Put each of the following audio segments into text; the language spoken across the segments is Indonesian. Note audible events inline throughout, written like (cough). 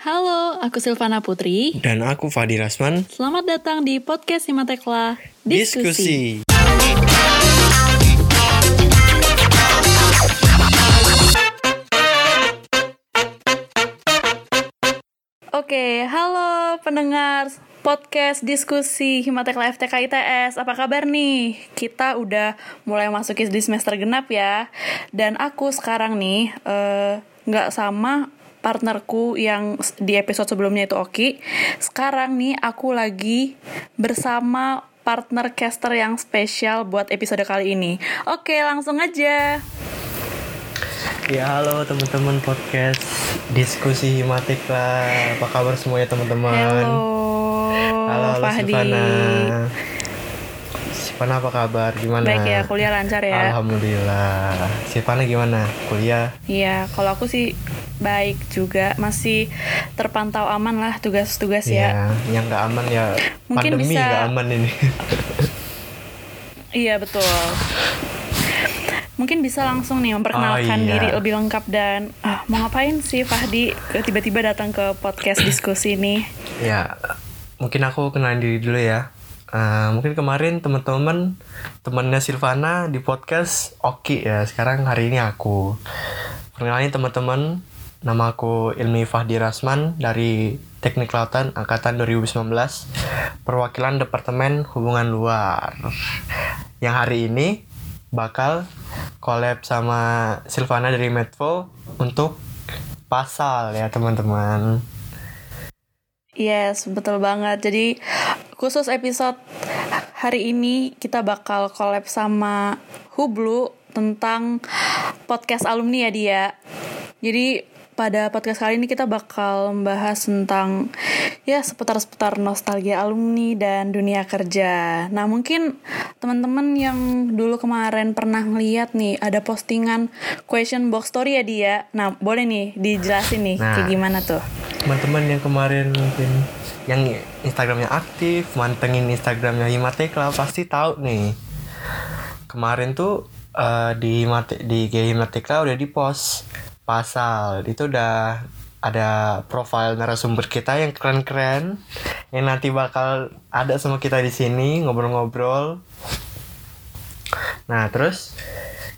Halo, aku Silvana Putri. Dan aku Fadi Rasman. Selamat datang di podcast Simatekla Diskusi. Oke, halo pendengar podcast diskusi Himatekla FTK ITS. Apa kabar nih? Kita udah mulai masuk di semester genap ya. Dan aku sekarang nih eh, nggak sama partnerku yang di episode sebelumnya itu Oki. Sekarang nih aku lagi bersama partner caster yang spesial buat episode kali ini. Oke, langsung aja. Ya halo teman-teman podcast diskusi himatik lah. Apa kabar semuanya teman-teman? Halo, halo, halo Fahdi. Silvana apa kabar? Gimana? Baik ya, kuliah lancar ya. Alhamdulillah. Silvana gimana? Kuliah? Iya, kalau aku sih baik juga, masih terpantau aman lah tugas-tugas ya. Ya, yang nggak aman ya Mungkin pandemi bisa- nggak aman ini. (laughs) Iya betul. Mungkin bisa langsung nih memperkenalkan Oh, iya. diri lebih lengkap dan ah, mau ngapain sih Fahdi tiba-tiba datang ke podcast diskusi ini? Ya, mungkin aku kenalin diri dulu ya. Eh, mungkin kemarin teman-teman temannya Silvana di podcast Oki ya. Sekarang hari ini aku. Perkenalin teman-teman, nama aku Ilmi Fahdi Rasman dari Teknik Lautan angkatan 2019, perwakilan Departemen Hubungan Luar. Yang hari ini bakal collab sama Silvana dari Medvo untuk pasal ya teman-teman. Yes, betul banget. Jadi khusus episode hari ini kita bakal collab sama Hublu tentang podcast alumni ya dia. Jadi pada podcast kali ini kita bakal membahas tentang ya seputar-seputar nostalgia alumni dan dunia kerja. Nah mungkin teman-teman yang dulu kemarin pernah ngeliat nih ada postingan question box story ya dia. Nah boleh nih dijelasin nih Nah. kayak gimana tuh? teman-teman yang kemarin mungkin yang Instagramnya aktif mantengin Instagramnya Himatekla pasti tahu nih. Kemarin tuh eh, di Himate, di G Himatekla udah di post pasal itu udah ada profil narasumber kita yang keren-keren yang nanti bakal ada sama kita di sini ngobrol-ngobrol. Nah terus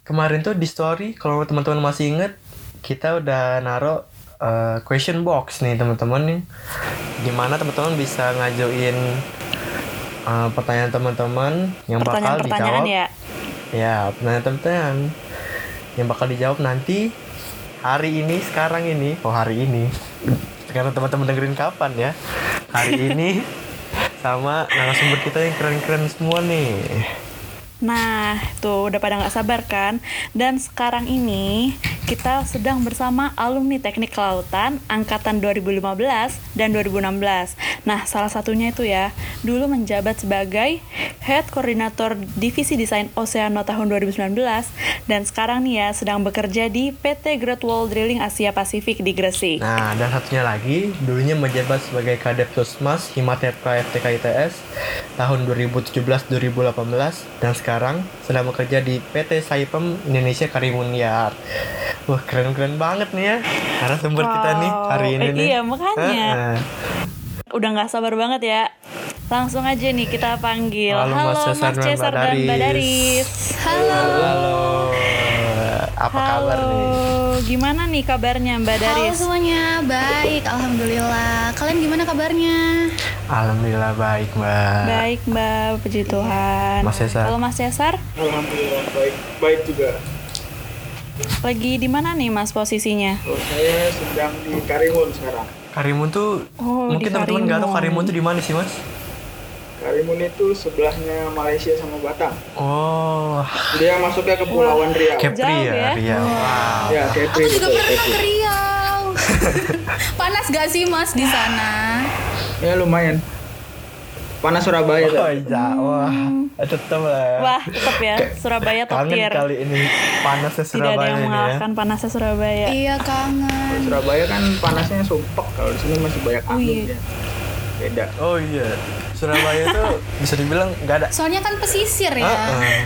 kemarin tuh di story kalau teman-teman masih inget kita udah naruh uh, question box nih teman-teman nih. Di mana teman-teman bisa ngajuin uh, pertanyaan teman-teman yang bakal dijawab? ya. ya pertanyaan-pertanyaan yang bakal dijawab nanti hari ini sekarang ini. Oh hari ini. Karena teman-teman dengerin kapan ya? Hari (laughs) ini sama narasumber kita yang keren-keren semua nih Nah, tuh udah pada nggak sabar kan? Dan sekarang ini kita sedang bersama alumni Teknik Kelautan angkatan 2015 dan 2016. Nah, salah satunya itu ya, dulu menjabat sebagai Head Koordinator Divisi Desain Oceano tahun 2019 dan sekarang nih ya sedang bekerja di PT Great Wall Drilling Asia Pasifik di Gresik. Nah, dan satunya lagi, dulunya menjabat sebagai Kadep Sosmas Himatepa FTK ITS tahun 2017-2018 dan sekarang sedang bekerja di PT Saipem Indonesia Karimun-Yar. Wah, keren-keren banget nih ya. Karena sumber kita nih Wow. hari ini Eh, nih. iya, makanya. Heeh. Udah nggak sabar banget ya. Langsung aja nih kita panggil. Halo, Mas Cesar dan Mbak dan Mbak Daris. Halo. Halo. Apa kabar nih? Gimana nih kabarnya Mbak Halo Daris? semuanya, baik, alhamdulillah. Kalian gimana kabarnya? Alhamdulillah baik, Mbak. Baik Mbak, puji Tuhan. Mas Cesar. Halo Mas Cesar, Alhamdulillah baik baik juga. lagi di mana nih Mas posisinya? Oh, saya sedang di Karimun sekarang. Karimun tuh Oh, di mungkin teman-teman nggak tahu Karimun. Tuh di mana sih, Mas? Karimun itu sebelahnya Malaysia sama Batam. Oh, Dia masuknya ke Pulauan Riau. Kepri ya, ya. Riau. Wow. Ya, Kepri Aku juga pernah Kepri. ke Riau. (laughs) Panas gak sih mas di sana? Ya lumayan. Panas Surabaya Oh tuh. iya, wah, tetep lah. Wah, tetap ya Surabaya top Kangen tier. kali ini panasnya Tidak ada Surabaya yang ya. mengalahkan panasnya Surabaya. Iya kangen. Surabaya kan panasnya sumpek kalau di sini masih banyak Oh, angin iya. ya. Beda. Oh iya, Surabaya tuh bisa dibilang nggak ada. Soalnya kan pesisir ya. Heeh.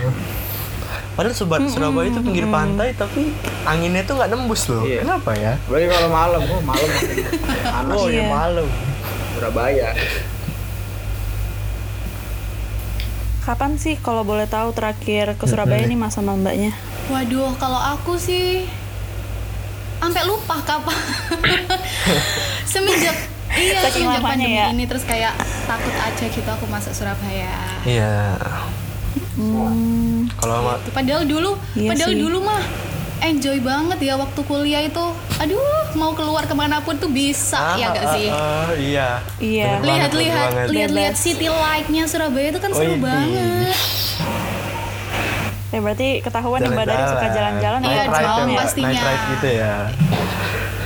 Padahal sobat Surabaya itu pinggir pantai tapi anginnya tuh nggak nembus loh. Iya. Kenapa ya? Apalagi kalau malam, oh malam panas (laughs) Oh ya Iya. malam. Surabaya. Kapan sih kalau boleh tahu terakhir ke Surabaya nih mas sama mbaknya? Waduh, kalau aku sih sampai lupa kapan. (laughs) semenjak iya Saking semenjak pandemi ya. ini terus kayak takut aja gitu aku masuk Surabaya. Iya. Hmm, Kalau sama Padahal dulu, Iya padahal sih. dulu mah enjoy banget ya waktu kuliah itu. Aduh, mau keluar ke mana pun tuh bisa ya gak sih? ah, iya. Iya. Bener Lihat-lihat, lihat-lihat city light-nya Surabaya itu kan seru Widih. banget. ya berarti ketahuan nih mbak dari suka jalan-jalan ya Iya, ride jalan ya, pastinya. Night gitu ya.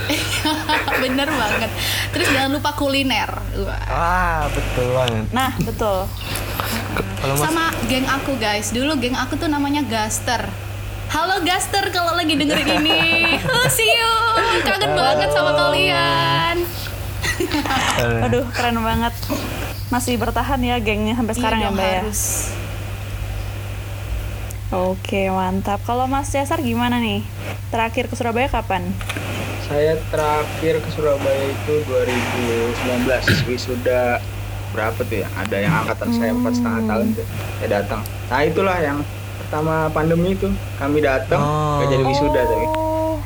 (laughs) Bener banget. Terus jangan lupa kuliner. Wah. Ah, betul banget. Nah betul. Kalau Mas Sama geng aku guys. Dulu geng aku tuh namanya Gaster. Halo Gaster kalau lagi dengerin ini. Oh, see you. Kangen banget sama kalian. Aduh keren banget. Masih bertahan ya gengnya sampai sekarang Iya ya mbak ya. harus. Oke mantap. Kalau Mas Cesar gimana nih? Terakhir ke Surabaya kapan? Saya terakhir ke Surabaya itu 2019 wisuda berapa tuh ya? Ada yang angkatan saya empat setengah tahun tuh. Saya datang. Nah itulah yang pertama pandemi itu kami datang Oh. nggak jadi wisuda tapi Oh,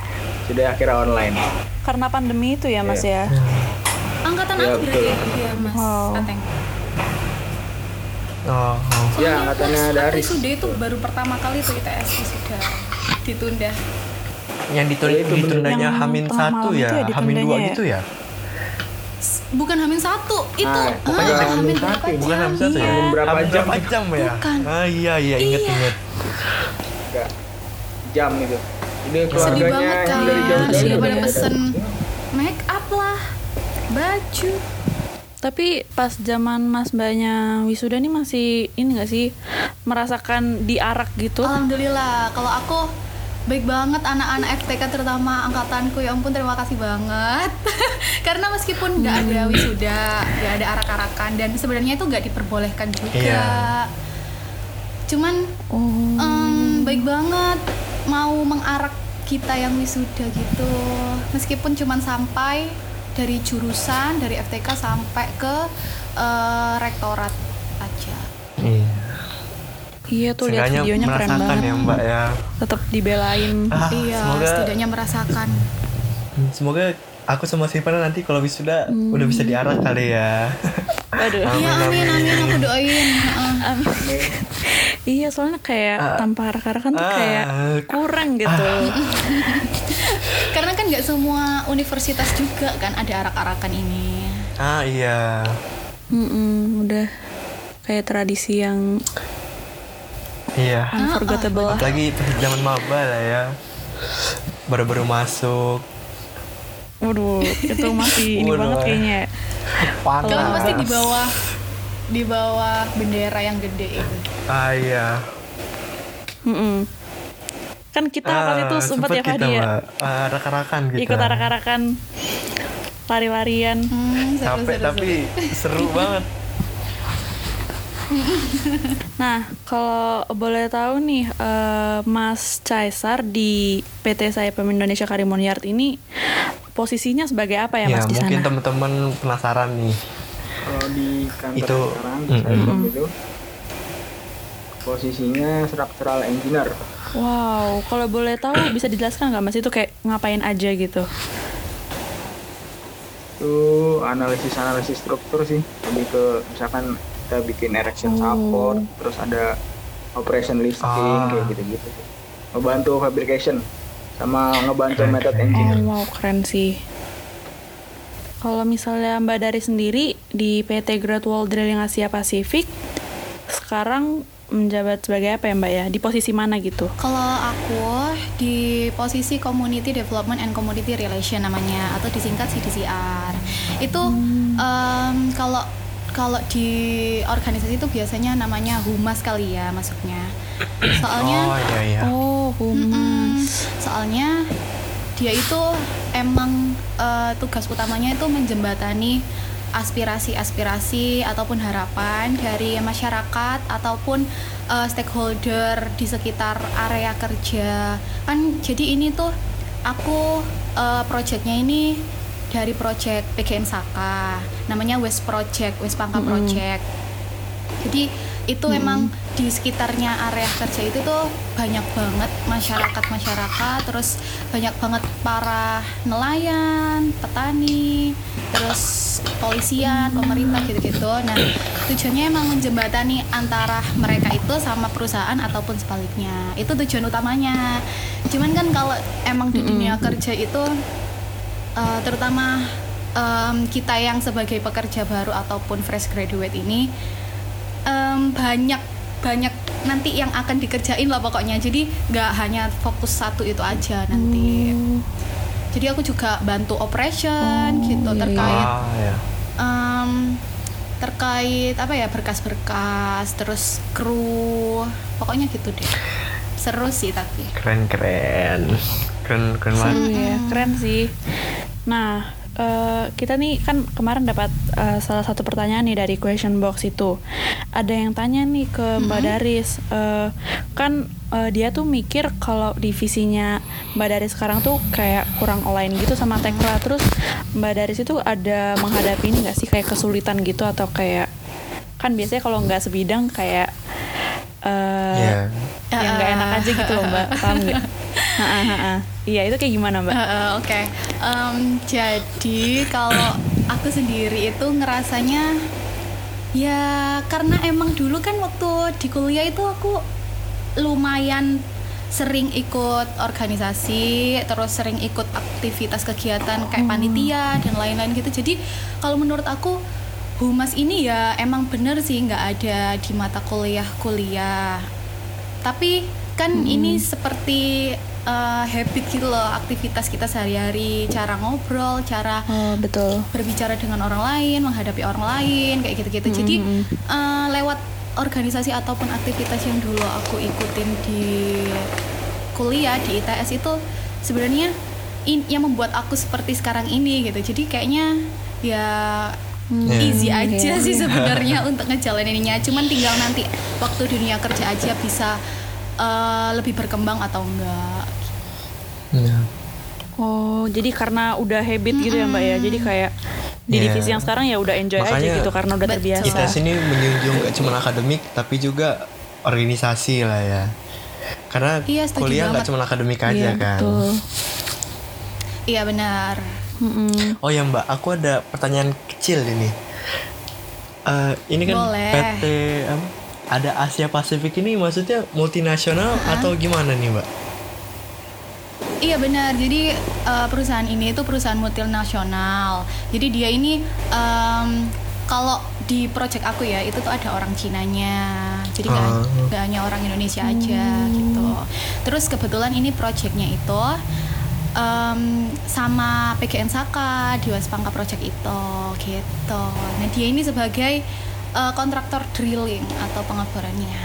sudah akhirnya online. karena pandemi itu ya Mas ya. Angkatan Iya, aku berarti ya. Iya, Mas Wow. Ateng. oh, oh. Ya, angkatannya pas Daris. Wisuda itu baru pertama kali tuh ITS sudah ditunda. yang ditunda, Ya, itu ditundanya Hamin satu ya, itu ya Hamin dua ya? gitu ya. Bukan Hamin satu, itu Ah, pokoknya ah, Hamin berapa Bukan jam? Hamin satu ya? Iya. Hamin berapa Hamin jam? berapa jam ya? Bukan. Ah iya iya inget Iya. inget. Nggak jam itu. Jadi Sedih keluarganya banget yang kan dari jauh-jauh Daripada iya. pesen make up lah Baju Tapi pas zaman Mas mbaknya wisuda nih masih ini gak sih merasakan diarak gitu? Alhamdulillah Kalau aku baik banget anak-anak FTK terutama angkatanku ya ampun terima kasih banget (laughs) karena meskipun nggak ada wisuda nggak ada arak-arakan dan sebenarnya itu nggak diperbolehkan juga Iya. Cuman Oh. em, baik banget mau mengarak kita yang wisuda gitu meskipun cuman sampai dari jurusan dari FTK sampai ke eh, rektorat aja Iya. Iya tuh lihat videonya keren merasakan banget. ya Mbak ya. Tetap dibelain. Ah, iya semoga setidaknya merasakan semoga aku sama Sivana nanti kalau wisuda udah bisa diarak kali ya. Aduh. iya amin amin aku doain Heeh. Iya soalnya kayak tanpa arak-arakan tuh Ah. kayak kurang gitu. (laughs) karena kan nggak semua universitas juga kan ada arak-arakan ini ah iya. Mm-mm, udah kayak tradisi yang Iya. unforgettable. Apalagi zaman maba lah ya. Baru-baru masuk. Waduh, itu masih ini Waduh. banget kayaknya. Panas. kamu pasti di bawah di bawah bendera yang gede itu Ah iya. Mm-mm. Kan kita pas itu sempet ya Fadi ya Mbak. Ah, arak-arakan gitu. ikut arak-arakan lari-larian. hmm, seru, Capek seru, tapi seru (laughs) banget. Nah, kalau boleh tahu nih, eh, Mas Caesar di PT saya Pem Indonesia Karimun Yard ini posisinya sebagai apa ya, Ya, Mas di mungkin sana? teman-teman penasaran nih. Kalau di kantor Itu- sekarang saya bilang itu posisinya structural engineer. Wow, kalau boleh tahu (clears throat) bisa dijelaskan nggak Mas itu kayak ngapain aja gitu? Itu analisis-analisis struktur sih. Lebih ke misalkan kita bikin erection Oh. support, terus ada operation listing Ah. kayak gitu-gitu. Ngebantu fabrication sama ngebantu Keren, method keren. Oh, engineer. wow, keren sih. Kalau misalnya Mbak Dari sendiri di PT Great Wall Drilling Asia Pasifik sekarang menjabat sebagai apa ya Mbak ya? Di posisi mana gitu? Kalau aku di posisi Community Development and Community Relation namanya atau disingkat CDCR. Itu em, kalau kalau di organisasi itu biasanya namanya humas kali ya masuknya. (clears throat) Soalnya Oh iya iya. Oh, humas. Soalnya dia itu emang eh, tugas utamanya itu menjembatani aspirasi-aspirasi ataupun harapan dari masyarakat ataupun uh, stakeholder di sekitar area kerja. Kan jadi ini tuh aku uh, projectnya ini dari project PGN Saka namanya West Project West Pangka Project. Jadi itu hmm. emang di sekitarnya area kerja itu tuh banyak banget masyarakat masyarakat terus banyak banget para nelayan petani terus polisian pemerintah gitu-gitu. Nah tujuannya emang menjembatani antara mereka itu sama perusahaan ataupun sebaliknya. Itu tujuan utamanya. Cuman kan kalau emang di dunia kerja itu uh, terutama um, kita yang sebagai pekerja baru ataupun fresh graduate ini um, banyak banyak nanti yang akan dikerjain lah pokoknya. Jadi nggak hanya fokus satu itu aja nanti. Hmm. jadi aku juga bantu operation oh, gitu iya. terkait ah, iya. um, terkait apa ya berkas-berkas terus kru pokoknya gitu deh. Seru sih tapi. Keren keren keren keren banget ya keren sih. Nah Uh, kita nih kan kemarin dapat uh, salah satu pertanyaan nih dari question box itu ada yang tanya nih ke Mbak mm-hmm. Daris uh, kan uh, dia tuh mikir kalau divisinya Mbak Daris sekarang tuh kayak kurang online gitu sama Tekla terus Mbak Daris itu ada menghadapi ini nggak sih kayak kesulitan gitu atau kayak kan biasanya kalau nggak sebidang kayak uh, yeah. yang nggak enak aja gitu loh Mbak (laughs) paham nggak? Iya itu kayak gimana mbak? Uh, uh, Oke, okay. um, jadi kalau aku sendiri itu ngerasanya ya karena emang dulu kan waktu di kuliah itu aku lumayan sering ikut organisasi, terus sering ikut aktivitas kegiatan kayak oh. panitia dan lain-lain gitu. Jadi kalau menurut aku humas ini ya emang bener sih nggak ada di mata kuliah-kuliah. Tapi kan hmm. ini seperti uh, habit gitu loh aktivitas kita sehari-hari cara ngobrol cara oh, betul. berbicara dengan orang lain menghadapi orang lain kayak gitu-gitu. Mm-hmm. jadi uh, lewat organisasi ataupun aktivitas yang dulu aku ikutin di kuliah di ITS itu sebenarnya in, yang membuat aku seperti sekarang ini gitu. Jadi kayaknya ya hmm, easy aja sih (laughs) sebenarnya untuk ngejalaninnya cuman tinggal nanti waktu dunia kerja aja bisa uh, lebih berkembang atau enggak Ya. Oh, jadi karena udah habit mm -hmm. gitu ya Mbak ya. Jadi kayak di yeah. divisi yang sekarang ya udah enjoy Makanya aja gitu karena udah terbiasa. Kita sini menjunjung gak cuma akademik tapi juga organisasi lah ya. Karena iya, kuliah nggak cuma akademik aja iya, kan. Betul. Iya benar. Mm -mm. Oh ya Mbak, aku ada pertanyaan kecil ini. Uh, ini kan Boleh. PT um, ada Asia Pasifik ini maksudnya multinasional huh? atau gimana nih Mbak? Iya benar. Jadi uh, perusahaan ini itu perusahaan multinasional. Jadi dia ini um, kalau di project aku ya itu tuh ada orang Cinanya. Jadi nggak uh. hanya orang Indonesia aja hmm. gitu. Terus kebetulan ini projectnya itu um, sama PGN Saka di Waspangka Project itu gitu. Nah dia ini sebagai uh, kontraktor drilling atau pengeborannya.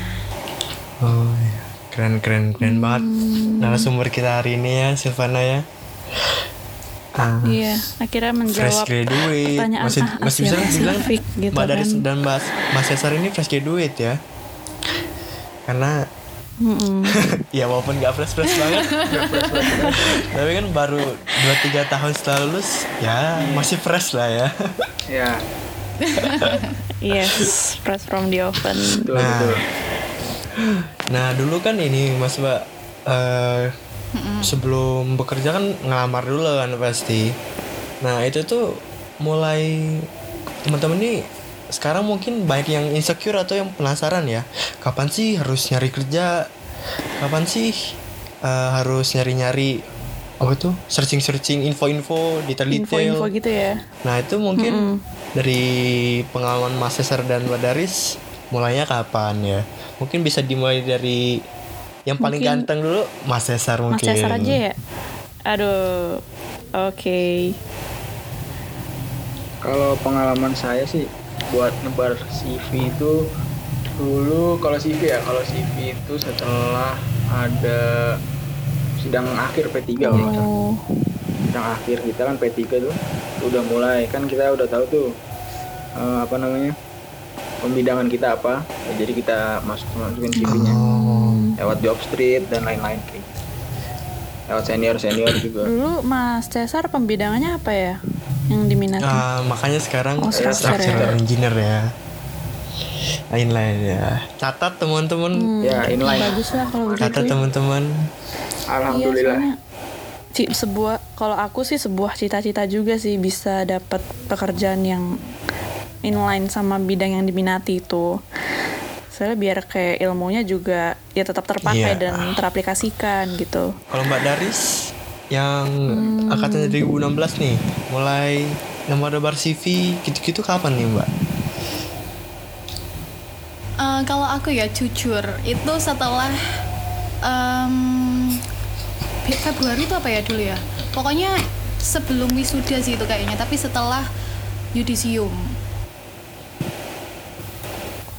Oh iya keren keren keren hmm. banget narasumber kita hari ini ya Silvana ya Uh, iya, akhirnya menjawab fresh graduate. pertanyaan masih, ah, masih bisa dibilang gitu Mbak Daris kan. dan Mbak Mas Cesar ini fresh graduate ya. Karena mm -mm. (laughs) ya walaupun gak (laughs) fresh fresh banget, tapi kan baru 2-3 tahun setelah lulus, ya masih fresh lah ya. Ya. (laughs) yes, fresh from the oven. Betul, nah, betul. Nah dulu kan ini Mas Mbak uh, sebelum bekerja kan ngelamar dulu kan pasti. Nah itu tuh mulai teman-teman nih sekarang mungkin banyak yang insecure atau yang penasaran ya. Kapan sih harus nyari kerja? Kapan sih uh, harus nyari-nyari apa tuh searching-searching info-info detail-detail? Info-info gitu ya. Nah itu mungkin mm -hmm. dari pengalaman Mas Cesar dan Mbak Daris mulainya kapan ya? Mungkin bisa dimulai dari yang paling mungkin ganteng dulu Mas Cesar mungkin. Mas Cesar aja ya? Aduh oke. Okay. kalau pengalaman saya sih buat nebar CV itu dulu kalau CV ya kalau CV itu setelah ada sidang akhir P3 oh. sidang akhir kita kan P3 tuh udah mulai. Kan kita udah tahu tuh eh, apa namanya pembidangan kita apa ya, jadi kita masuk masukin CV-nya Oh. lewat job street dan lain-lain kayak gitu. lewat senior senior juga Dulu Mas Cesar pembidangannya apa ya? Yang diminati? Ah, makanya sekarang Oh, structure structural engineer ya. Inline ya. Catat teman-teman. ya inline Bagus lah kalau begitu. Catat ya. teman-teman. alhamdulillah Iya, sebuah kalau aku sih sebuah cita-cita juga sih bisa dapat pekerjaan yang inline sama bidang yang diminati itu. Soalnya biar kayak ilmunya juga ya tetap terpakai Iya. dan teraplikasikan gitu. Kalau Mbak Daris yang Hmm. angkatan 2016 nih, mulai nomor debar CV gitu-gitu kapan nih Mbak? Eh, kalau aku ya jujur itu setelah em, Fe- Februari itu apa ya dulu ya pokoknya sebelum wisuda sih itu kayaknya tapi setelah yudisium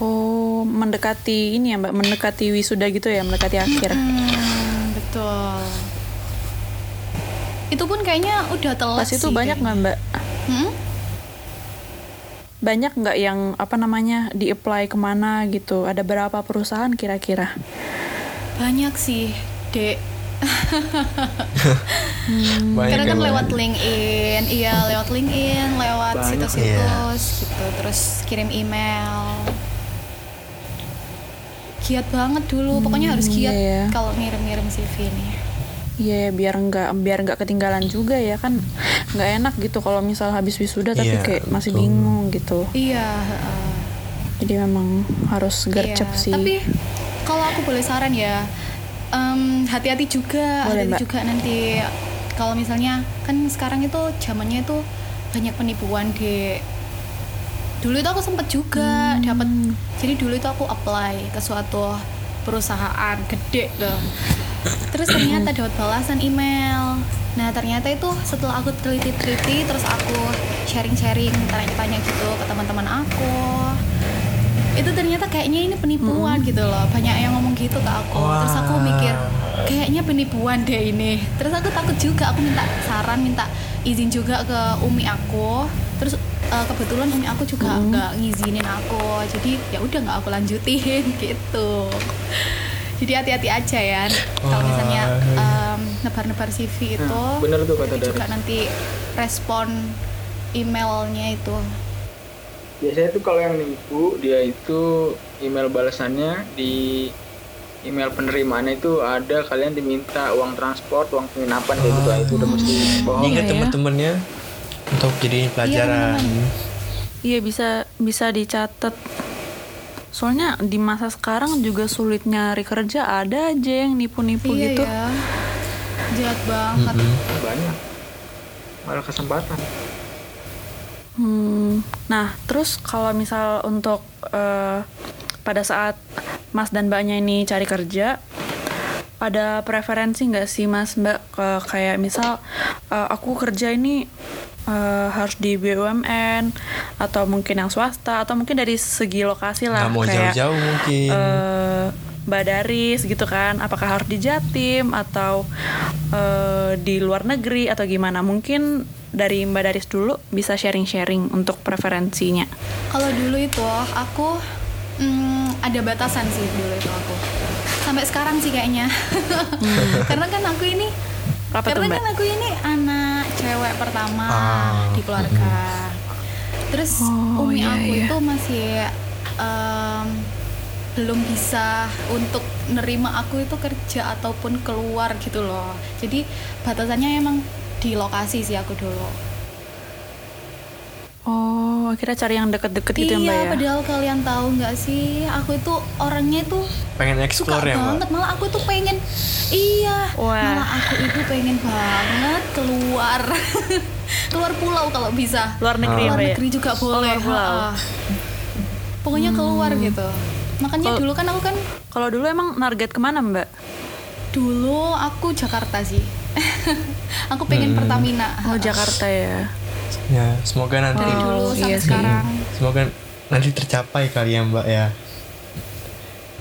Oh, mendekati ini ya Mbak, mendekati wisuda gitu ya, mendekati akhir. Hmm, betul itu pun kayaknya udah telat Pas itu sih banyak nggak. Mbak? Hmm? Banyak nggak yang apa namanya di-apply ke mana gitu? Ada berapa perusahaan kira-kira? banyak sih dek Banyak karena kan lewat LinkedIn iya lewat LinkedIn lewat situs-situs gitu terus kirim email giat banget dulu pokoknya harus giat iya ya. kalau ngirim-ngirim CV nih Iya, ya, biar nggak biar nggak ketinggalan juga ya kan nggak enak gitu kalau misal habis wisuda tapi Iya, kayak masih betul. bingung gitu. iya heeh. Jadi memang harus gercep Iya, sih. tapi kalau aku boleh saran ya em, hati-hati juga Boleh, hati-hati Mbak. juga nanti kalau misalnya kan sekarang itu zamannya itu banyak penipuan di dulu itu aku sempet juga Hmm. dapat jadi dulu itu aku apply ke suatu perusahaan gede loh. Terus ternyata (coughs) dapat balasan email. Nah ternyata itu setelah aku teliti-teliti terus aku sharing-sharing tanya-tanya gitu ke teman-teman aku itu ternyata kayaknya ini penipuan gitu loh. Banyak yang ngomong gitu ke aku. Terus aku mikir kayaknya penipuan deh ini. Terus aku takut juga aku minta saran minta izin juga ke umi aku. Terus eh, kebetulan umi aku juga nggak ngizinin aku. Jadi ya udah nggak aku lanjutin (laughs) gitu. Jadi hati-hati aja ya. Kalau misalnya em, nebar-nebar CV itu Nah, bener tuh kata juga nanti respon emailnya itu. Biasanya tuh kalau yang nipu dia itu email balasannya di email penerimaannya itu ada kalian diminta uang transport uang penginapan kayak gitu. Itu udah mesti bohong. Ingat Iya. ya. teman-temannya untuk jadi pelajaran. Iya bisa bisa dicatat. Soalnya di masa sekarang juga sulit nyari kerja ada aja yang nipu-nipu iya gitu. ya jahat banget. Banyak. Malah kesempatan. Hmm, nah, terus kalau misal untuk eh, pada saat Mas dan Mbaknya ini cari kerja, ada preferensi nggak sih Mas Mbak? Ke kayak misal eh, aku kerja ini eh, harus di BUMN atau mungkin yang swasta atau mungkin dari segi lokasi lah Nggak mau kayak jauh-jauh mungkin. eh, Mbak Daris gitu kan apakah harus di Jatim atau eh, di luar negeri atau gimana mungkin dari Mbak Daris dulu bisa sharing-sharing untuk preferensinya kalau dulu itu aku mm, ada batasan sih dulu itu aku sampai sekarang sih kayaknya (laughs) karena kan aku ini Hmm. apa tuh karena Mbak? kan aku ini anak cewek pertama Ah, di keluarga. terus Oh, umi iya, aku iya. itu masih em, belum bisa untuk nerima aku itu kerja ataupun keluar gitu loh. Jadi batasannya emang di lokasi sih aku dulu Oh akhirnya cari yang deket-deket gitu ya Mbak iya ya? padahal kalian tahu nggak sih? Aku itu orangnya itu Pengen suka explore ya, Mbak. banget. Malah aku tuh pengen iya. Wah. malah aku itu pengen banget keluar. (laughs) Keluar pulau kalau bisa. Luar negeri ya luar Mbak ya? negeri juga boleh luar pulau. pokoknya keluar gitu. Makanya Kalau- dulu kan aku kan Kalau dulu emang target ke mana Mbak? dulu aku Jakarta sih. (laughs) Aku pengen Pertamina. Oh Jakarta ya Ya, semoga nanti dari dulu Oh, sampai iya sekarang semoga nanti tercapai kali ya, Mbak ya.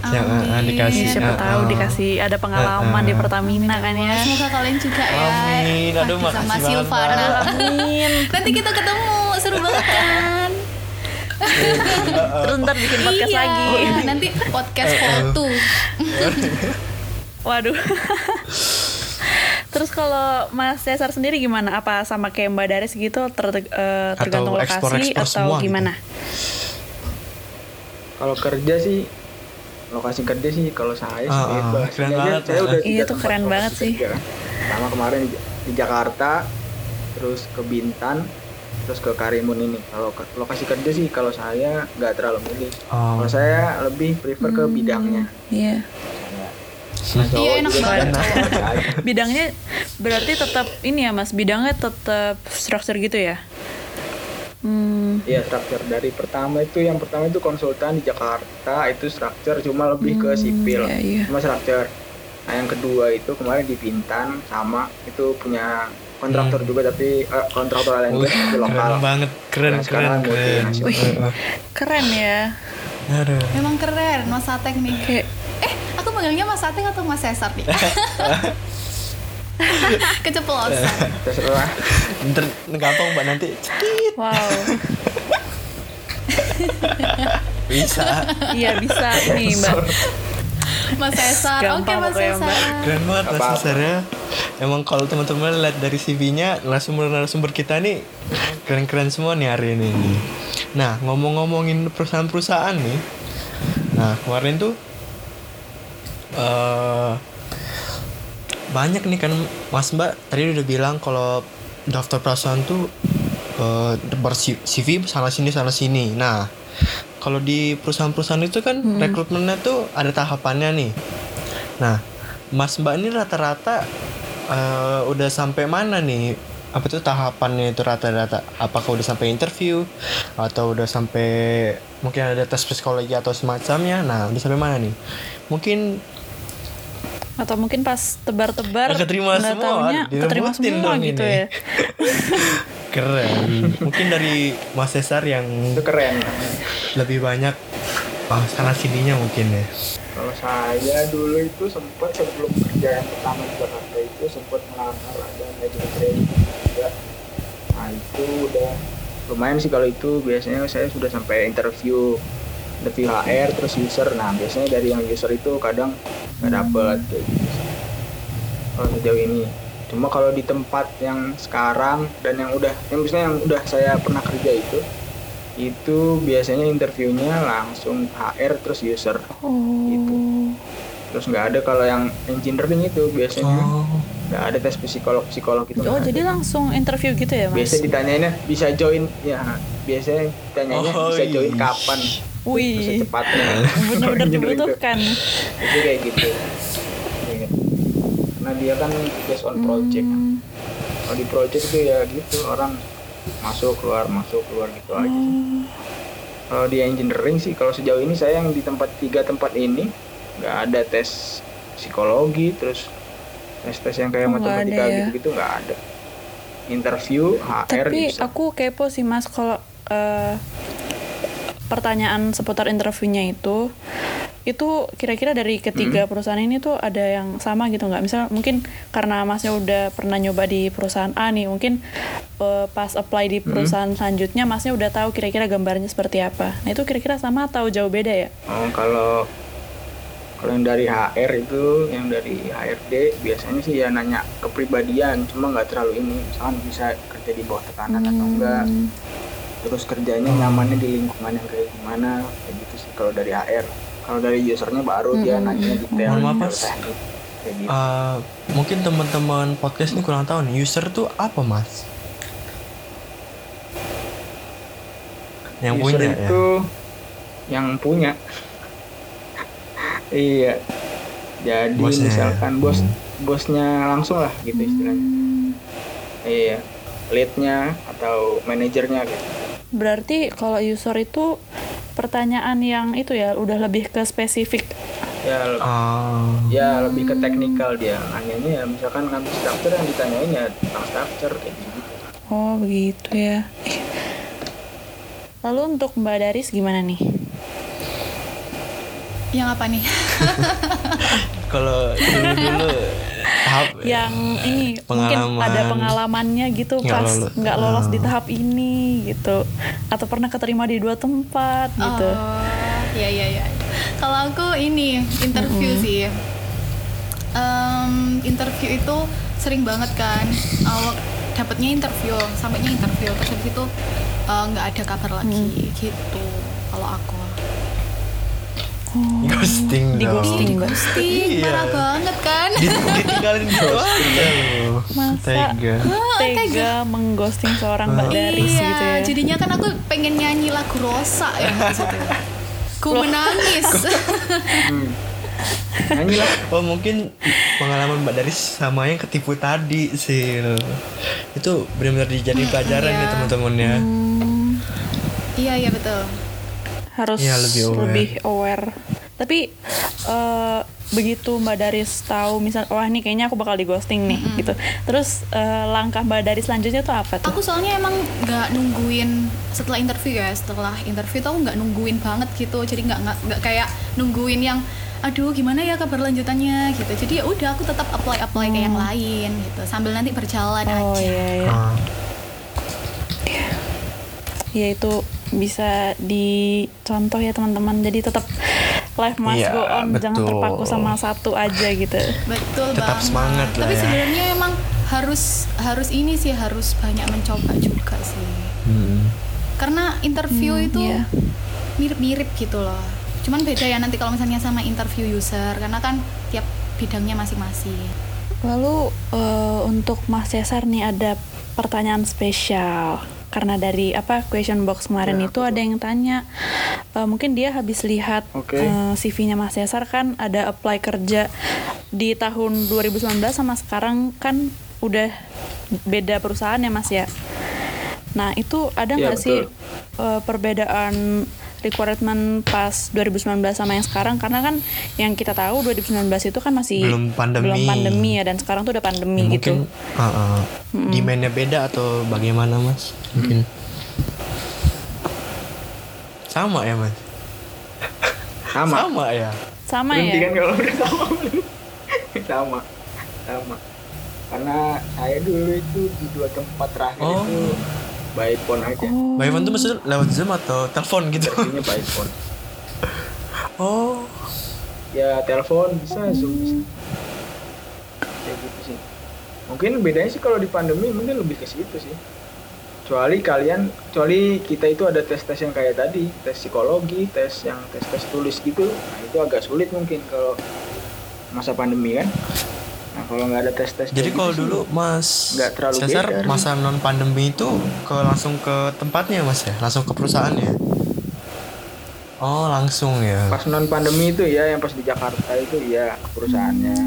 Yang Amin. ah, dikasih Siapa ah, tahu ah. dikasih ada pengalaman di Ah, ah. Pertamina kan ya semoga kalian juga ya Amin. Aduh, sama makasih banget, Silvana. Amin nanti kita ketemu seru banget kan (laughs) Terus ntar bikin podcast iya, lagi. nanti podcast foto. (laughs) Waduh. (laughs) Terus kalau Mas Cesar sendiri gimana? Apa sama kayak Mbak Daris gitu ter- eh, tergantung lokasi ekspor-ekspor atau semua gitu? gimana? Kalau kerja sih lokasi kerja sih kalau saya sih Ah, ah, bebas. keren aja banget, saya ah. udah Iya, tuh keren banget sih. kerja. Pertama kemarin di, Jakarta, terus ke Bintan, terus ke Karimun ini. Kalau ke- lokasi kerja sih kalau saya nggak terlalu milih. Oh. Kalau saya lebih prefer ke bidangnya. Iya. Nah, Iya, cowok enak banget. (laughs) Bidangnya berarti tetap ini ya Mas, bidangnya tetap struktur gitu ya? Hmm, Iya structure dari pertama itu yang pertama itu konsultan di Jakarta itu structure cuma lebih ke sipil iya, iya. cuma structure. Nah yang kedua itu kemarin di Bintan sama itu punya kontraktor juga tapi eh, kontraktor lain juga lokal. Hmm. keren banget, keren, Nah, keren, keren. Wih. Keren ya. Aduh. Memang keren Mas Satek nih. Kayak Eh, aku panggilnya Mas Satek atau Mas Cesar nih? (laughs) Keceplosan. Terserah. Ntar gampang mbak nanti wow. bisa. Iya bisa (laughs) ini Mbak. Mas Cesar. Oke, Mas. Cesar. Keren banget. Mas Cesar ya. Emang kalau teman-teman lihat dari CV-nya narasumber-narasumber kita nih keren-keren semua nih hari ini. Nah ngomong-ngomongin perusahaan-perusahaan nih. Nah kemarin tuh eh banyak nih kan Mas Mbak tadi udah bilang kalau daftar perusahaan tuh eh CV sana sini sana sini. Nah kalau di perusahaan-perusahaan itu kan rekrutmennya tuh ada tahapannya nih. Nah, Mas Mbak ini rata-rata eh, udah sampai mana nih? Apa tuh tahapannya itu rata-rata? Apakah udah sampai interview atau udah sampai mungkin ada tes psikologi atau semacamnya? Nah, udah sampai mana nih? Mungkin Atau mungkin pas tebar-tebar Nggak keterima semua, taunya keterima semua dong gitu ini. ya. (laughs) keren. mungkin dari Mas Cesar yang Itu keren. lebih banyak ah, sana sininya mungkin ya. Kalau saya dulu itu sempat sebelum kerja yang pertama di Jakarta itu sempat melamar ada manajemen training juga. Nah itu udah lumayan sih kalau itu biasanya saya sudah sampai interview interview HR terus user. Nah biasanya dari yang user itu kadang nggak dapet kayak gitu. Kalau sejauh ini. Cuma kalau di tempat yang sekarang dan yang udah yang misalnya yang udah saya pernah kerja itu itu biasanya interviewnya langsung HR terus user Oh. Gitu. terus nggak ada kalau yang engineering itu biasanya Oh. nggak ada tes psikolog psikolog itu Oh, jadi ada. langsung interview gitu ya, Mas? biasa ditanyainnya bisa join ya biasanya ditanyainnya Oh, bisa join iya. kapan Wih, cepatnya benar-benar Engineering tuh. dibutuhkan. itu kayak gitu. Karena dia kan based on project Hmm. kalau di project itu ya gitu orang masuk keluar masuk keluar gitu aja sih. Hmm. kalau di engineering sih kalau sejauh ini saya yang di tempat tiga tempat ini nggak ada tes psikologi terus tes tes yang kayak Oh, matematika ya. gitu gitu nggak ada interview HR Tapi bisa aku kepo sih Mas kalau eh, pertanyaan seputar interviewnya itu itu kira-kira dari ketiga perusahaan ini tuh ada yang sama gitu nggak? Misal mungkin karena Masnya udah pernah nyoba di perusahaan A nih, mungkin eh, pas apply di perusahaan selanjutnya Masnya udah tahu kira-kira gambarnya seperti apa. Nah itu kira-kira sama atau jauh beda ya? Oh, kalau kalau yang dari HR itu yang dari HRD biasanya sih ya nanya kepribadian cuma nggak terlalu ini misalkan bisa kerja di bawah tekanan atau enggak Hmm. terus kerjanya nyamannya di lingkungan yang kayak gimana kayak gitu sih kalau dari HR kalau dari usernya baru dia nanya detail Mohon maaf, detail Mas. teknik kayak gitu Eh, mungkin teman-teman podcast ini kurang tahu nih user tuh apa mas? Yang User punya itu ya. yang punya (laughs) iya jadi Bosnya ya? misalkan bos Hmm. bosnya langsung lah gitu istilahnya iya leadnya atau manajernya gitu Berarti kalau user itu pertanyaan yang itu ya udah lebih ke spesifik. ya le- Ah, ya lebih ke teknikal dia nanyanya ya misalkan ngambil structure yang ditanyain ya tentang structure kayak gitu Oh begitu ya. Lalu untuk Mbak Daris gimana nih? Yang apa nih? (laughs) kalau dulu dulu tahap yang ini Pengalaman. mungkin ada pengalamannya gitu Nggak pas lolos. nggak lolos di Oh. tahap ini gitu atau pernah keterima di dua tempat gitu Oh, ya ya ya. Kalau aku ini interview sih. Em, interview itu sering banget kan. Awak dapatnya interview, sampainya interview terus habis itu eh, nggak ada kabar lagi gitu. Kalau aku. Ghosting Di dong. ghosting. Ghosting, Iya. parah banget kan? ditinggalin gitu aja loh Masa? tega tega mengghosting seorang mbak Daris iya, gitu ya jadinya kan aku pengen nyanyi lagu Rosa ya situ. (laughs) Ku menangis. Hmm. Nyanyi lah. oh mungkin pengalaman mbak Daris sama yang ketipu tadi sih itu benar-benar dijadiin pelajaran iya. ya teman-teman ya iya iya betul. Harus Iya, lebih aware. lebih aware. Tapi eh, begitu Mbak Daris tahu misal wah ini kayaknya aku bakal di ghosting nih gitu. Terus eh, langkah Mbak Daris selanjutnya tuh apa tuh? Aku soalnya emang nggak nungguin setelah interview ya, setelah interview tuh aku nggak nungguin banget gitu. Jadi nggak nggak kayak nungguin yang aduh gimana ya kabar lanjutannya gitu. Jadi ya udah aku tetap apply apply ke yang lain gitu. Sambil nanti berjalan Oh aja. iya iya. Ah, Ya itu bisa dicontoh ya teman-teman. Jadi tetap life must Iya, go on, jangan betul. terpaku sama satu aja gitu. Betul Tetap banget. semangat lah Tapi ya. sebenarnya emang harus harus ini sih harus banyak mencoba juga sih. hmm. Karena interview Hmm, itu iya. mirip-mirip gitu loh. Cuman beda ya nanti kalau misalnya sama interview user karena kan tiap bidangnya masing-masing. Lalu eh, untuk Mas Cesar nih ada pertanyaan spesial karena dari apa question box kemarin Ya, itu ada yang tanya eh, mungkin dia habis lihat Oke. eh, CV-nya Mas Cesar kan ada apply kerja di tahun 2019 sama sekarang kan udah beda perusahaan ya Mas ya. Nah itu ada Iya, nggak sih betul. eh, perbedaan requirement pas 2019 sama yang sekarang karena kan yang kita tahu 2019 itu kan masih Belum pandemi. belum pandemi ya dan sekarang tuh udah pandemi Ya, gitu. mungkin uh, uh, demandnya beda atau bagaimana mas mungkin sama ya mas Sama. sama ya Sama Berhenti ya. kan kalau udah sama. (laughs) sama. Sama. Karena saya dulu itu di dua tempat terakhir Oh. itu by phone aja. Oh. by phone tuh maksudnya lewat zoom atau telepon gitu Artinya by phone. oh Ya telepon bisa, zoom bisa. Kayak gitu sih. Mungkin bedanya sih kalau di pandemi mungkin lebih ke situ sih. Kecuali kalian, kecuali kita itu ada tes-tes yang kayak tadi, tes psikologi, tes yang tes-tes tulis gitu. Nah itu agak sulit mungkin kalau masa pandemi kan. Kalau nggak ada tes-tes jadi kayak kalau gitu sih, dulu mas nggak terlalu Cesar beda. masa non pandemi itu ke langsung ke tempatnya mas ya langsung ke perusahaannya oh langsung ya pas non pandemi itu ya yang pas di Jakarta itu ya ke perusahaannya.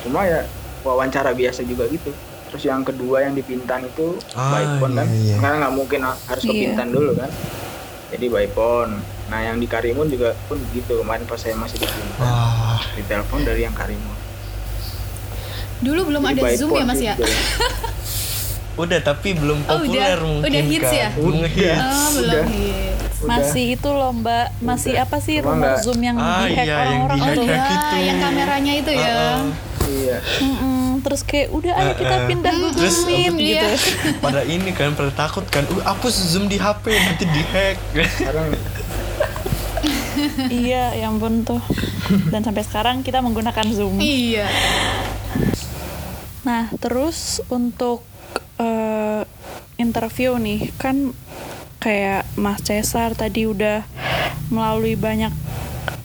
Cuma ya wawancara biasa juga gitu. Terus yang kedua yang di Pintan itu Ah, by phone kan, iya, iya. karena nggak mungkin ha- harus ke Iya. Pintan dulu kan. Jadi by phone. Nah yang di Karimun juga pun gitu kemarin pas saya masih di Pintan. wah Ditelepon dari yang Karimun. Dulu belum Jadi ada Zoom ya Mas ya? gitu. (laughs) udah tapi belum Oh, udah. populer mungkin Udah hits kan. ya? Belum Udah. Oh, belum Udah. hits. Udah. Masih itu loh Mbak, masih Udah. apa sih Cuma rumor nggak- Zoom yang Ah, dihack iya, yang orang-orang Oh dihack. Kayak iya, gitu. yang kameranya itu ya. Uh-uh. Iya. Mm-mm, Terus kayak udah ayo kita Uh-uh. pindah Hmm, Google Terus, Meet iya. gitu. (laughs) pada ini kan pada takut kan uh hapus zoom di HP nanti dihack Sekarang (laughs) iya, ya ampun tuh. Dan sampai sekarang kita menggunakan Zoom. Iya. Nah, terus untuk eh, interview nih, kan kayak Mas Cesar tadi udah melalui banyak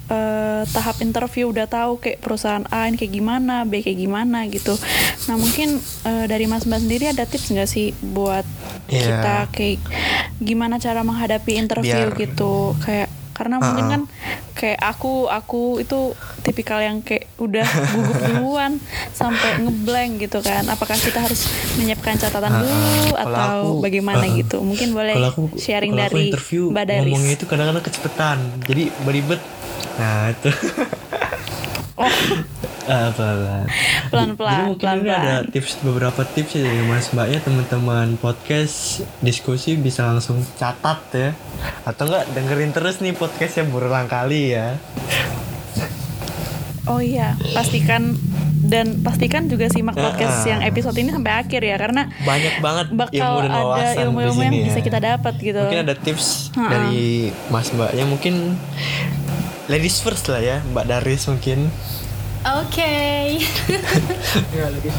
eh, tahap interview, udah tahu kayak perusahaan A ini kayak gimana, B kayak gimana gitu. Nah, mungkin eh, dari Mas Mbak sendiri ada tips nggak sih buat Iya. kita kayak gimana cara menghadapi interview Biar- gitu, kayak karena mungkin Uh-uh. kan kayak aku aku itu tipikal yang kayak udah gugup duluan sampai ngeblank gitu kan. Apakah kita harus menyiapkan catatan Uh-uh. dulu Kalau atau aku, bagaimana uh-uh. gitu? Mungkin boleh kalau aku sharing kalau aku dari interview Mbak Daris. ngomongnya itu kadang-kadang kecepatan. Jadi beribet. Nah itu. (laughs) Oh. Ah, pelan Pelan-pelan, Jadi mungkin ini pelan-pelan. ada tips beberapa tips ya dari Mas Mbaknya teman-teman podcast diskusi bisa langsung catat ya. Atau enggak dengerin terus nih podcastnya berulang kali ya oh iya pastikan dan pastikan juga simak podcast yang episode ini sampai akhir ya karena Banyak banget bakal ilmu dan ada ilmu-ilmu yang bisa ya. kita dapat gitu. Mungkin ada tips Ha-ha. dari Mas Mbaknya mungkin ladies first lah ya, Mbak Daris mungkin. Oke. (laughs) Ya, lebih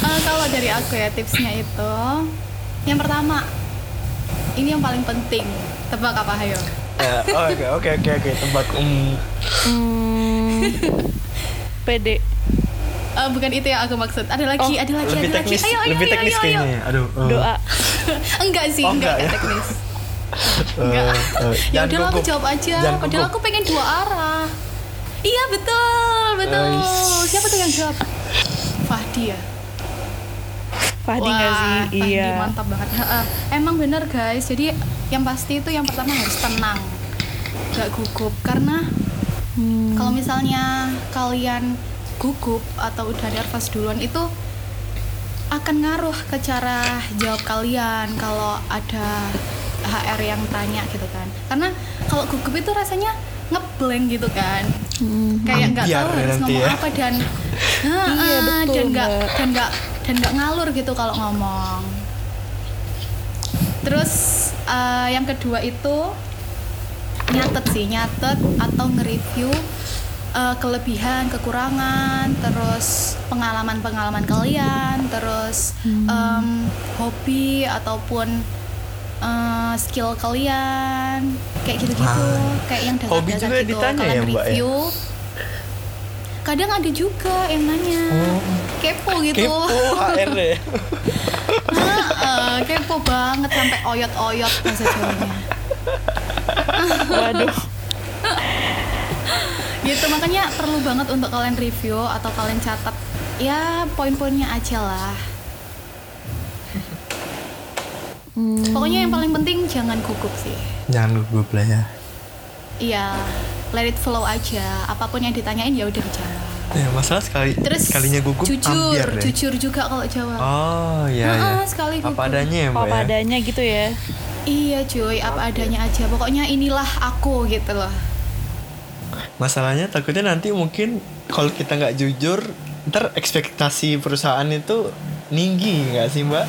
Eh, kalau dari aku ya tipsnya itu, yang pertama, ini yang paling penting. Tebak apa ayo? Ya, (laughs) oh, Oke oke oke oke tebak um, Hmm, (laughs) PD. Eh, bukan itu yang aku maksud. Ada lagi, Oh, ada lagi, lebih ada lagi. teknis Ayo, ayo, lebih ayo, teknis ayo, ayo. kayaknya. ya. Aduh. eh, Doa. (laughs) enggak sih, Oh, enggak, enggak ya? teknis. eh, Enggak. eh, ya jangan udahlah aku jawab aja. Padahal aku pengen dua arah. Iya betul, betul. Ais. Siapa tuh yang jawab? Fahdi ya. Fahdi nggak sih? Fahdi Iya. mantap banget. Ha-ha. Emang bener guys. Jadi yang pasti itu yang pertama harus tenang, gak gugup. Karena Hmm. kalau misalnya kalian gugup atau udah nervous duluan itu akan ngaruh ke cara jawab kalian kalau ada HR yang tanya gitu kan. Karena kalau gugup itu rasanya ngeblank gitu kan. Hmm. Kayak nggak tahu harus ngomong ya. apa dan Iya, Ah, betul, dan nggak dan nggak dan nggak ngalur gitu kalau ngomong. Terus eh, yang kedua itu nyatet sih nyatet atau nge-review eh, kelebihan kekurangan terus pengalaman-pengalaman kalian terus em, hobi ataupun eh, skill kalian kayak gitu-gitu Ah, kayak yang hobi dasar-dasar juga gitu ditanya kalian ya, Mbak, ya? review kadang ada juga yang nanya Oh. Kepo gitu Kepo HR ya. Kepo banget sampai oyot-oyot bahasa Jawanya Waduh. gitu makanya perlu banget untuk kalian review atau kalian catat ya poin-poinnya aja lah Hmm. pokoknya yang paling penting jangan gugup sih Jangan gugup lah ya. iya let it flow aja apa pun yang ditanyain ya udah dijawab Ya masalah sekali terus sekalinya gugup jujur ambiar deh. jujur juga kalau jawab Oh iya Heeh, ya. sekali gugup. Apa adanya ya Mbak Apa ya? adanya gitu ya. iya cuy apa adanya aja pokoknya inilah aku gitu loh Masalahnya takutnya nanti mungkin kalau kita nggak jujur, ntar ekspektasi perusahaan itu tinggi nggak sih Mbak?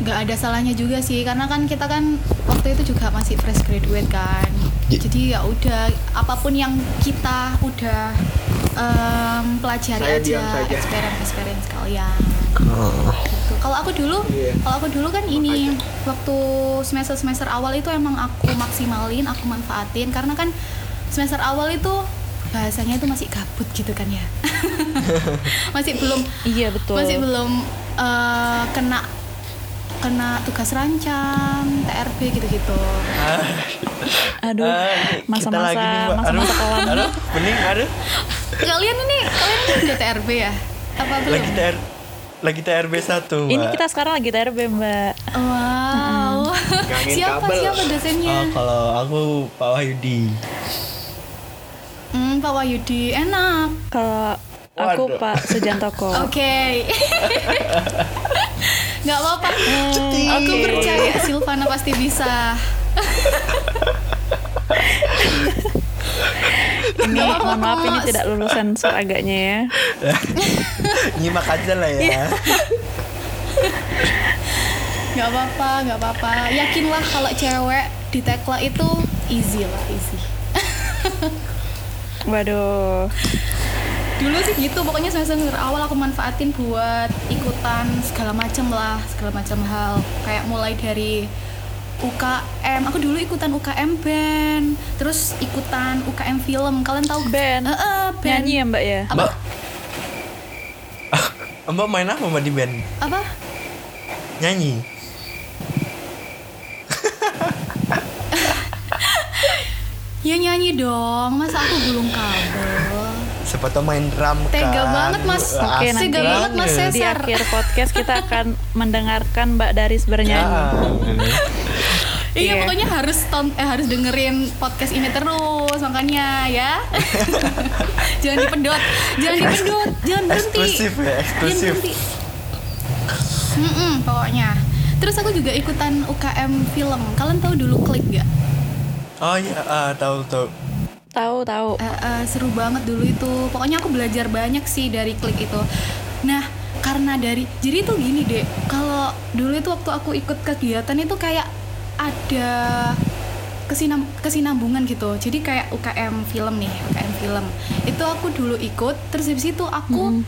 nggak ada salahnya juga sih karena kan kita kan waktu itu juga masih fresh graduate kan jadi ya udah apa pun yang kita udah em, pelajari Saya aja experience experience kalian Oh. gitu. kalau aku dulu Iya. kalau aku dulu kan ini waktu semester semester awal itu emang aku maksimalin aku manfaatin karena kan semester awal itu bahasanya itu masih gabut gitu kan ya (laughs) masih belum Iya betul. masih belum eh, kena kena tugas rancang TRB gitu-gitu (laughs) (laughs) Aduh. Ah, Masa-masa Mbak. masa-masa Aduh, kelam. Aduh, bening, aduh. kalian ini kalian ini udah TRB ya apa belum Lagi TR lagi TRB 1 Mbak. Ini kita sekarang lagi TRB Mbak. wow Gangin siapa kabel. siapa dosennya Oh, kalau aku Pak Wahyudi. hmm, Pak Wahyudi enak Kalau aku Waduh. Pak Sejantoko. (laughs) oke (laughs) nggak apa-apa aku percaya Silvana pasti bisa Ini mohon maaf ini tidak lulusan seraganya ya. (laughs) Nyimak aja lah ya. Iya. nggak apa-apa nggak apa-apa yakinlah kalau cewek di tekla itu easy lah easy (laughs) Waduh. dulu sih gitu pokoknya semester awal aku manfaatin buat ikutan segala macam lah segala macam hal kayak mulai dari UKM aku dulu ikutan UKM band terus ikutan UKM film kalian tahu Band? Eh, eh, band Nyanyi ya Mbak ya? apa Mbak. (laughs) Mbak main apa Mbak di band? apa Nyanyi. (laughs) ya nyanyi dong masa aku gulung kabel Siapa tau main drum Tega kan. banget, Mas. Oke, asik nanti Tega banget, Mas banget. Di Cesar. akhir podcast kita akan mendengarkan Mbak Daris bernyanyi. Ah, ini. Iya Iya. pokoknya harus ton eh harus dengerin podcast ini terus makanya ya. (laughs) jangan dipedot, jangan dipedot, jangan berhenti. Eksklusif ya, Jangan eksklusif. berhenti. Mm-mm, pokoknya. Terus aku juga ikutan UKM film. Kalian tahu dulu klik gak? Oh iya, ah, tahu tahu. Tahu tahu. Eh, eh, seru banget dulu itu. Pokoknya aku belajar banyak sih dari klik itu. Nah karena dari jadi itu gini deh kalau dulu itu waktu aku ikut kegiatan itu kayak ada kesinam kesinambungan gitu. Jadi kayak UKM film nih UKM film. Itu aku dulu ikut terus habis itu aku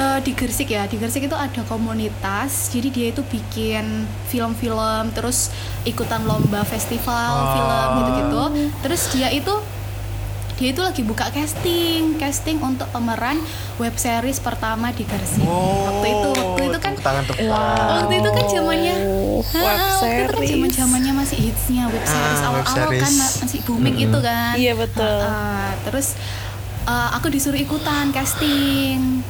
eh, di Gersik ya. Di Gersik itu ada komunitas jadi dia itu bikin film-film terus ikutan lomba festival Oh. film gitu-gitu. Terus dia itu dia itu lagi buka casting casting untuk pemeran web series pertama di Gersik waktu itu waktu itu kan tangan tepuk tangan. waktu itu kan zamannya Wow, web waktu itu kan series. zaman zamannya masih hitsnya web Ah, series web awal-awal kan series. ma- masih booming itu kan Iya, betul. Ha, ha. terus uh, aku disuruh ikutan casting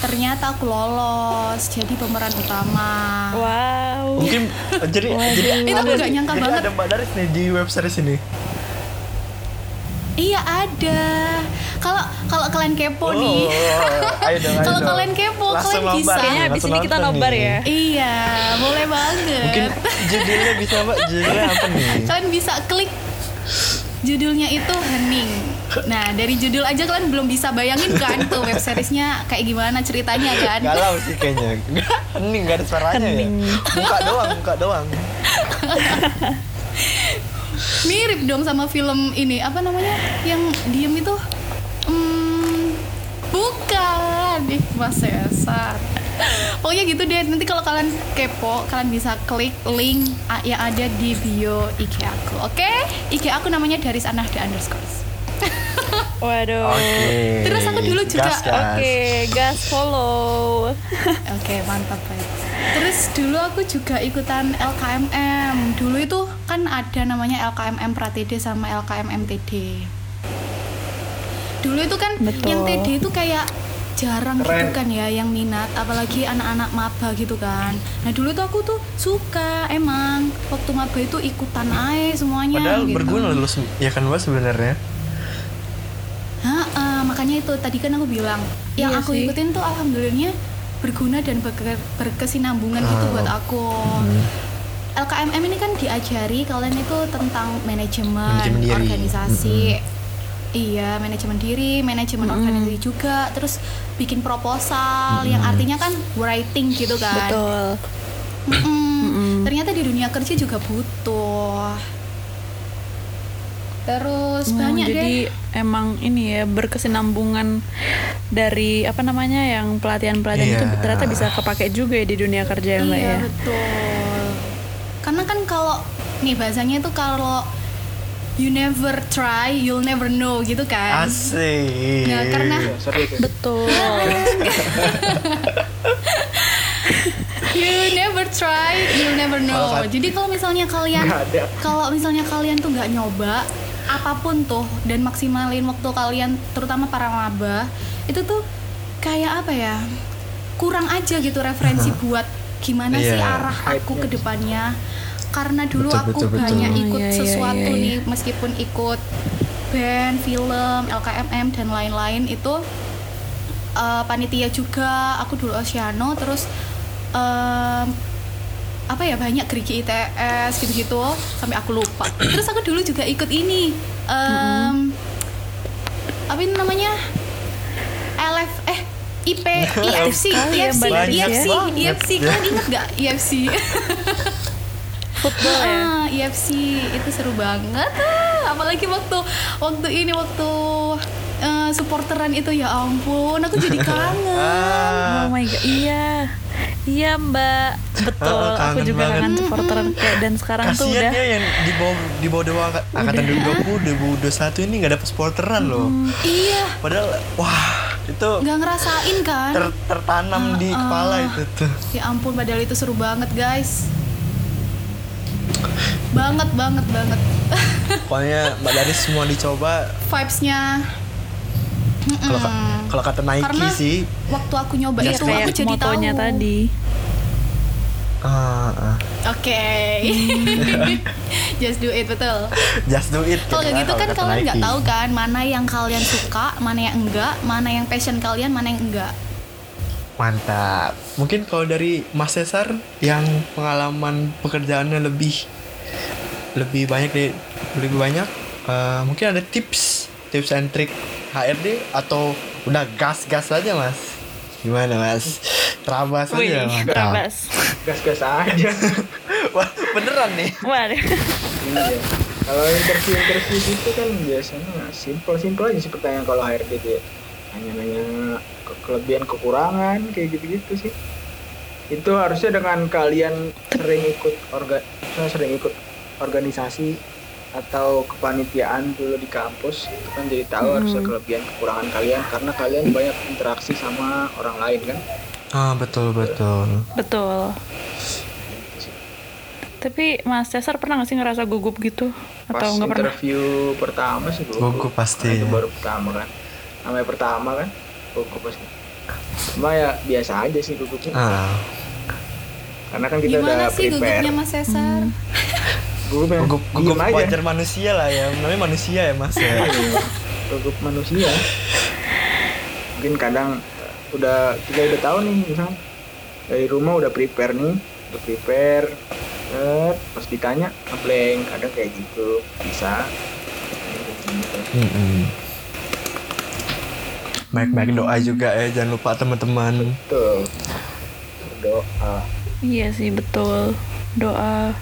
ternyata aku lolos jadi pemeran utama Wow. Mungkin jadi jadi Itu aku nggak nyangka jadi banget. ada Mbak Daris nih di web series ini. Iya ada kalau kalau kalian kepo nih Oh, ayo dong, ayo Kalau kalian kepo, Langsung kalian bisa. nih, Kayaknya abis langsung ini kita nobar nih. ya. iya boleh banget Mungkin judulnya bisa Mbak, judulnya apa nih? kalian bisa klik judulnya itu Hening. Nah dari judul aja kalian belum bisa bayangin kan tuh web seriesnya kayak gimana ceritanya kan? Galau sih kayaknya. Hening gak ada suaranya Hening. ya. Muka doang, muka doang. (laughs) Mirip dong sama film ini apa namanya yang diem itu? Hmm, bukan, ih Mas Cesar. Pokoknya gitu deh. Nanti kalau kalian kepo, kalian bisa klik link yang ada di bio IG aku. Oke? IG aku namanya Daris Anahda underscore. (laughs) Waduh. Oke. Terus aku dulu juga- Gas, gas. Oke, gas follow. Oke, mantap ya. Terus dulu aku juga ikutan LKMM. Dulu itu kan ada namanya LKMM Pratede sama LKM MTD. Dulu itu kan Betul. yang TD itu kayak jarang gitu Keren. kan ya yang minat apalagi anak-anak maba gitu kan. Nah, dulu tuh aku tuh suka emang waktu maba itu ikutan aja semuanya Padahal gitu. berguna loh se- ya kan Mbak sebenarnya. Ha, makanya itu tadi kan aku bilang yang Iya aku sih. ikutin tuh alhamdulillahnya berguna dan berke- berkesinambungan gitu Oh. buat aku. LKMM ini kan diajari kalian itu tentang manajemen, Manajemen organisasi. Iya, manajemen diri, manajemen organisasi juga, terus bikin proposal yang artinya kan writing gitu kan. Betul. Mm-mm. Ternyata di dunia kerja juga butuh. Terus Oh, banyak jadi deh. emang ini ya berkesinambungan dari apa namanya yang pelatihan-pelatihan itu Iya. ternyata bisa kepake juga ya di dunia kerja ya mbak iya ya. betul karena kan kalau nih bahasanya itu kalau you never try you'll never know gitu kan Asik. Nah, karena- Ya, serius ya. Betul. (laughs) you never try you'll never know jadi kalau misalnya kalian kalau misalnya kalian tuh nggak nyoba apa pun tuh dan maksimalin waktu kalian terutama para maba itu tuh kayak apa ya kurang aja gitu referensi buat gimana sih Iya. arah aku ke depannya karena dulu Betul, aku betul, betul. banyak Oh, ikut iya, iya, sesuatu iya, iya. nih meskipun ikut band, film, LKMM dan lain-lain itu eh, panitia juga aku dulu Oceano terus em, apa ya banyak gerigi ITS gitu-gitu sampai aku lupa. Terus aku dulu juga ikut ini em, apa ini namanya? LF eh IP IFC IFC IFC. IFC kalian inget gak IFC (laughs) Football ya. Ah, IFC itu seru banget. Ah, apalagi waktu waktu ini waktu eh, supporteran itu ya ampun aku jadi (laughs) kangen. Ah, Oh my god, iya. Iya mbak, betul. Oh, (laughs) aku juga banget. kangen supporteran kayak dan sekarang tuh kasihan udah ya yang di bawah di bawah doang angkatan 2020 2021 ini nggak dapet supporteran loh. iya Padahal wah itu nggak ngerasain kan ter- tertanam di Ah, kepala itu tuh. Ya ampun, padahal itu seru banget, guys. Banget, banget, banget. (laughs) Pokoknya Mbak Daris semua dicoba Vibes-nya. Kalau ka- Mm-mm. kalau kata Nike Karena sih waktu aku nyoba ya itu aku jadi tahu. tadi. ah, ah, Oke. (laughs) Just do it, betul. just do it. Kalau kayak gitu kan kalian nggak tahu kan mana yang kalian suka, mana yang enggak, mana yang passion kalian, mana yang enggak. Mantap. Mungkin kalau dari Mas Cesar yang pengalaman pekerjaannya lebih lebih banyak deh, lebih banyak, eh, mungkin ada tips tips and trick HRD atau udah gas-gas aja mas? Gimana mas? Terabas Wih, aja mantap. terabas. gas-gas aja. (laughs) Wah beneran nih. Waduh. iya. Kalau interview interview gitu kan biasanya simple simple aja sih pertanyaan kalau HRD dia nanya-nanya ke kelebihan kekurangan kayak gitu-gitu sih. Itu harusnya dengan kalian sering ikut orga sering ikut organisasi atau kepanitiaan dulu di kampus itu kan jadi tahu harusnya kelebihan kekurangan kalian karena kalian banyak interaksi sama orang lain kan ah betul betul Betul. Tapi Mas Cesar pernah gak sih ngerasa gugup gitu? pas Atau nggak pernah? interview pertama sih gugup. Gugup pasti. Karena itu baru pertama kan namanya pertama kan gugup pasti cuma ya biasa aja sih gugupnya ah karena kan kita Gimana udah sih prepare gugupnya Mas Cesar? gugupnya (laughs) gugup gugup diem aja. wajar manusia lah ya. Namanya manusia ya mas ya. Iya, gugup manusia. Mungkin kadang eh, udah kita udah tahu nih misalnya dari rumah udah prepare nih. Udah prepare. Set, pas ditanya ngeblank kadang kayak gitu. Bisa. Gitu. Mm-mm. baik-baik doa juga ya. Jangan lupa teman-teman. Betul. Doa. Iya sih betul. Doa.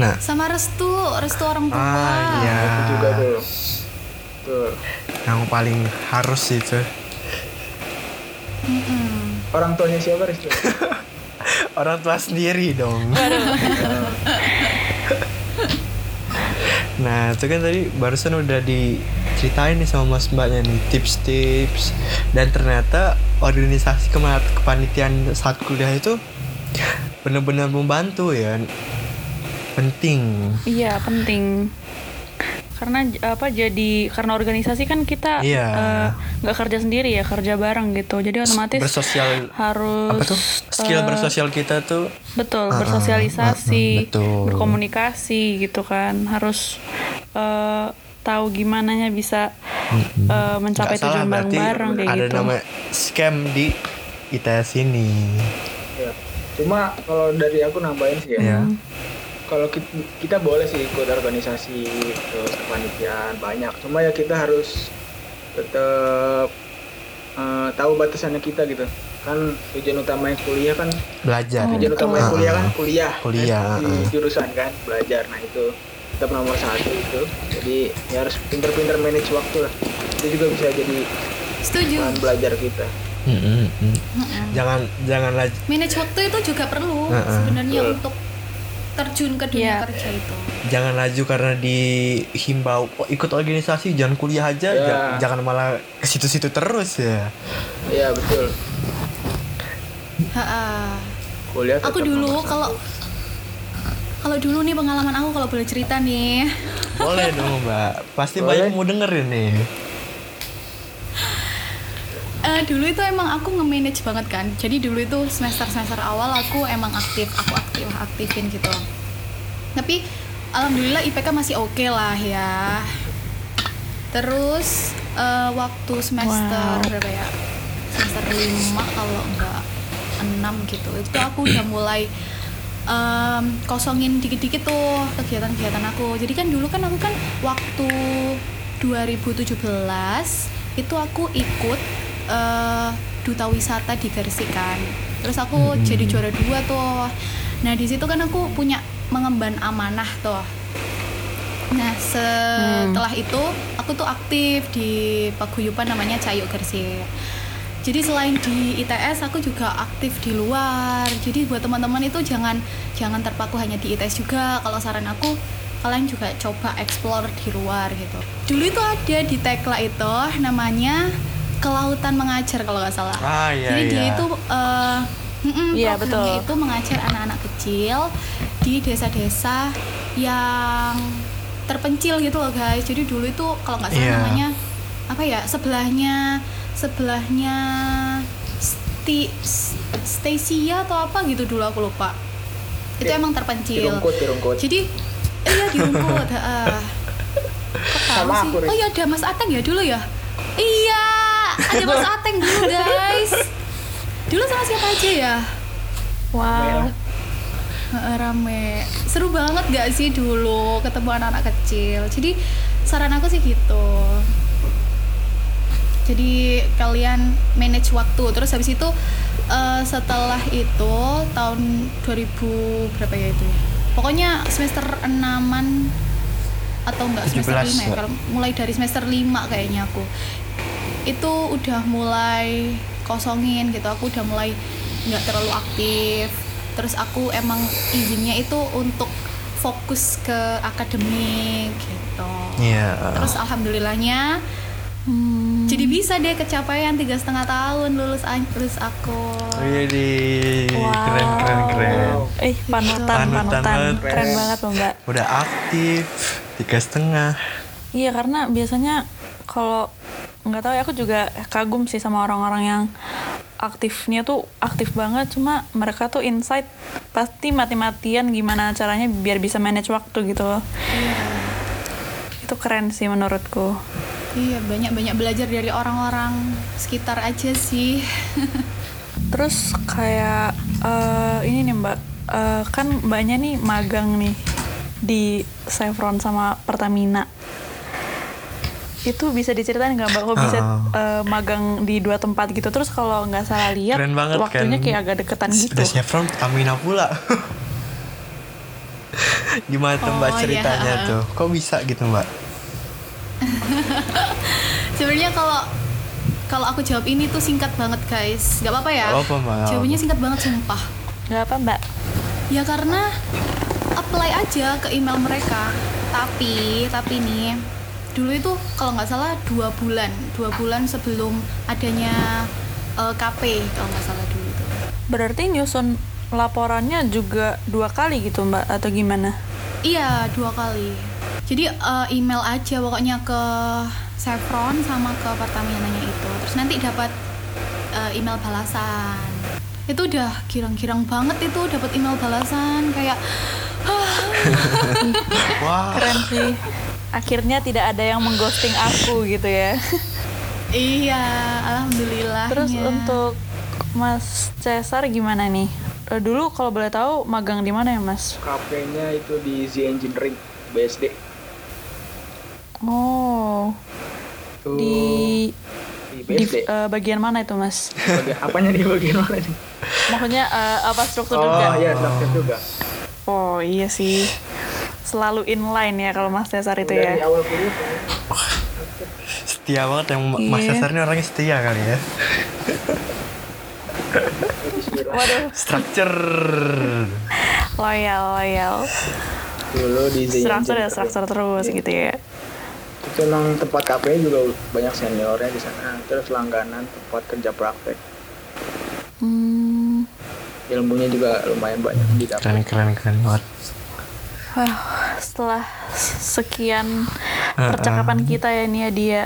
Nah. Sama restu, restu orang tua. ah iya. Itu juga tuh. Yang paling harus itu Mm-mm. orang tuanya siapa Rizky? (laughs) orang tua sendiri dong. (laughs) (laughs) Nah itu kan tadi barusan udah diceritain nih sama mas mbaknya nih tips-tips. Dan ternyata organisasi kepanitiaan saat kuliah itu benar-benar membantu ya penting Iya penting. Karena apa jadi karena organisasi kan kita Iya. eh, nggak kerja sendiri ya kerja bareng gitu. Jadi otomatis bersosial harus apa tuh skill eh, bersosial kita tuh betul ah, bersosialisasi, ah, ah, betul. berkomunikasi gitu kan. Harus eh, tahu gimana nya bisa eh, mencapai salah, tujuan bareng-bareng kayak ada gitu. nama scam di ITS ini ya. cuma kalau dari aku nambahin sih ya ya kalau kita, kita boleh sih ikut organisasi ikut kepanitiaan banyak cuma ya kita harus tetap eh, tahu batasannya kita gitu kan tujuan utamanya kuliah kan belajar tujuan betul. utamanya Ah, kuliah ah. kan kuliah Kuliah, kan, di ah. jurusan kan belajar nah itu tetap nomor satu itu jadi ya harus pinter-pinter manage waktu lah itu juga bisa jadi Setuju. bahan belajar kita Mm, mm, mm. jangan jangan lagi Manage waktu itu juga perlu Heeh. sebenarnya Betul. untuk terjun ke dunia Iya. kerja itu. jangan laju karena dihimbau "Oh, ikut organisasi jangan kuliah aja Ya. ja- jangan malah ke situ-situ terus ya iya betul Ha-ha. kuliah Aku dulu kalau kalau dulu nih pengalaman aku kalau boleh cerita nih. boleh dong mbak pasti Boleh. banyak mau dengerin nih Eh, dulu itu emang aku nge-manage banget kan. Jadi dulu itu semester-semester awal aku emang aktif, aku aktif aktifin gitu. Tapi alhamdulillah IPK masih oke lah ya. Terus eh, waktu semester Wow. berapa ya? Semester 5 kalau enggak 6 gitu. Itu aku udah mulai em, kosongin dikit-dikit tuh kegiatan-kegiatan aku. Jadi kan dulu kan aku kan waktu 2017 itu aku ikut eh, duta wisata di Gresik kan. Terus aku jadi juara dua tuh. Nah di situ kan aku punya mengemban amanah tuh. Nah setelah itu aku tuh aktif di paguyuban namanya Cayuk Gresik. Jadi selain di ITS aku juga aktif di luar. Jadi buat teman-teman itu jangan jangan terpaku hanya di ITS juga. Kalau saran aku kalian juga coba explore di luar gitu. Dulu itu ada di Tekla itu namanya Kelautan Mengajar kalau nggak salah. Ah, iya, Jadi dia iya. itu eh, mm-mm, Iya, programnya betul. itu mengajar anak-anak kecil di desa-desa yang terpencil gitu loh guys. Jadi dulu itu kalau nggak salah Iya. namanya apa ya sebelahnya sebelahnya Sti, Stasia atau apa gitu dulu aku lupa. Itu Di- emang di terpencil. rungkut di rungkut Jadi iya di rumput. heeh. (laughs) Kok tahu Sama sih? aku, Riz. Oh iya ada Mas Ateng ya dulu ya? Iya, ada Mas Ateng dulu guys. Dulu sama siapa aja ya? Wow. Rame seru banget gak sih dulu ketemu anak-anak kecil? Jadi saran aku sih gitu. Jadi kalian manage waktu. Terus habis itu eh, setelah itu tahun 2000 berapa ya itu? Pokoknya semester enaman atau enggak? Semester 17, 5 ya kalau mulai dari semester 5 kayaknya aku itu udah mulai kosongin gitu aku udah mulai nggak terlalu aktif terus aku emang izinnya itu untuk fokus ke akademik gitu Iya. terus alhamdulillahnya Hmm. jadi bisa deh kecapaian tiga setengah tahun lulus lulus aku Iya di Wow. keren keren keren. Eh panutan Panutan panutan, banget. keren banget loh mbak. Udah aktif tiga setengah. Iya karena biasanya kalau nggak tahu ya aku juga kagum sih sama orang-orang yang aktifnya tuh aktif banget. Cuma mereka tuh insight pasti mati-matian gimana caranya biar bisa manage waktu gitu. Loh itu keren sih menurutku. Iya banyak banyak belajar dari orang-orang sekitar aja sih. (laughs) Terus kayak eh, ini nih mbak. Eh, kan mbaknya nih magang nih di Chevron sama Pertamina itu bisa diceritain nggak mbak kok bisa eh, magang di dua tempat gitu terus kalau nggak salah lihat Keren banget waktunya kan. kayak agak deketan gitu Udah Chevron Pertamina pula. (laughs) Gimana tuh mbak Oh, iya. ceritanya (laughs) tuh? Kok bisa gitu mbak? sebenarnya kalau kalau aku jawab ini tuh singkat banget guys nggak apa-apa ya Nggak apa-apa, Mbak. jawabannya singkat banget sumpah nggak apa mbak Ya karena apply aja ke email mereka. Tapi tapi nih dulu itu kalau nggak salah dua bulan dua bulan sebelum adanya eh, KP kalau nggak salah dulu itu. berarti nyusun laporannya juga dua kali gitu mbak atau gimana Iya dua kali. Jadi eh, email aja pokoknya ke Chevron sama ke Pertamina-nya itu. Terus nanti dapat eh, email balasan. Itu udah girang-girang banget itu dapat email balasan kayak Wah. keren sih akhirnya tidak ada yang mengghosting aku gitu ya iya alhamdulillah. terus untuk Mas Cesar gimana nih Eh, dulu kalau boleh tahu magang di mana ya Mas KP-nya itu di Z Engineering BSD. oh Tuh, di di di BSD. eh, bagian mana itu Mas Bagian, apanya di bagian mana nih? maksudnya eh, apa struktur Oh juga iya, struktur juga. oh iya sih selalu inline ya kalau Mas Cesar itu Dari ya awal kuliah kan. Setia banget yang Mas Iya. Cesar ini orangnya setia kali ya. Waduh Structure. loyal loyal Dulu di Z struktur ya struktur terus gitu ya Itu emang tempat KP juga banyak seniornya di sana. Terus langganan tempat kerja praktek. hmm, Ilmunya juga lumayan banyak didapat. Keren keren keren banget. Wah, setelah sekian percakapan kita ya nih ya dia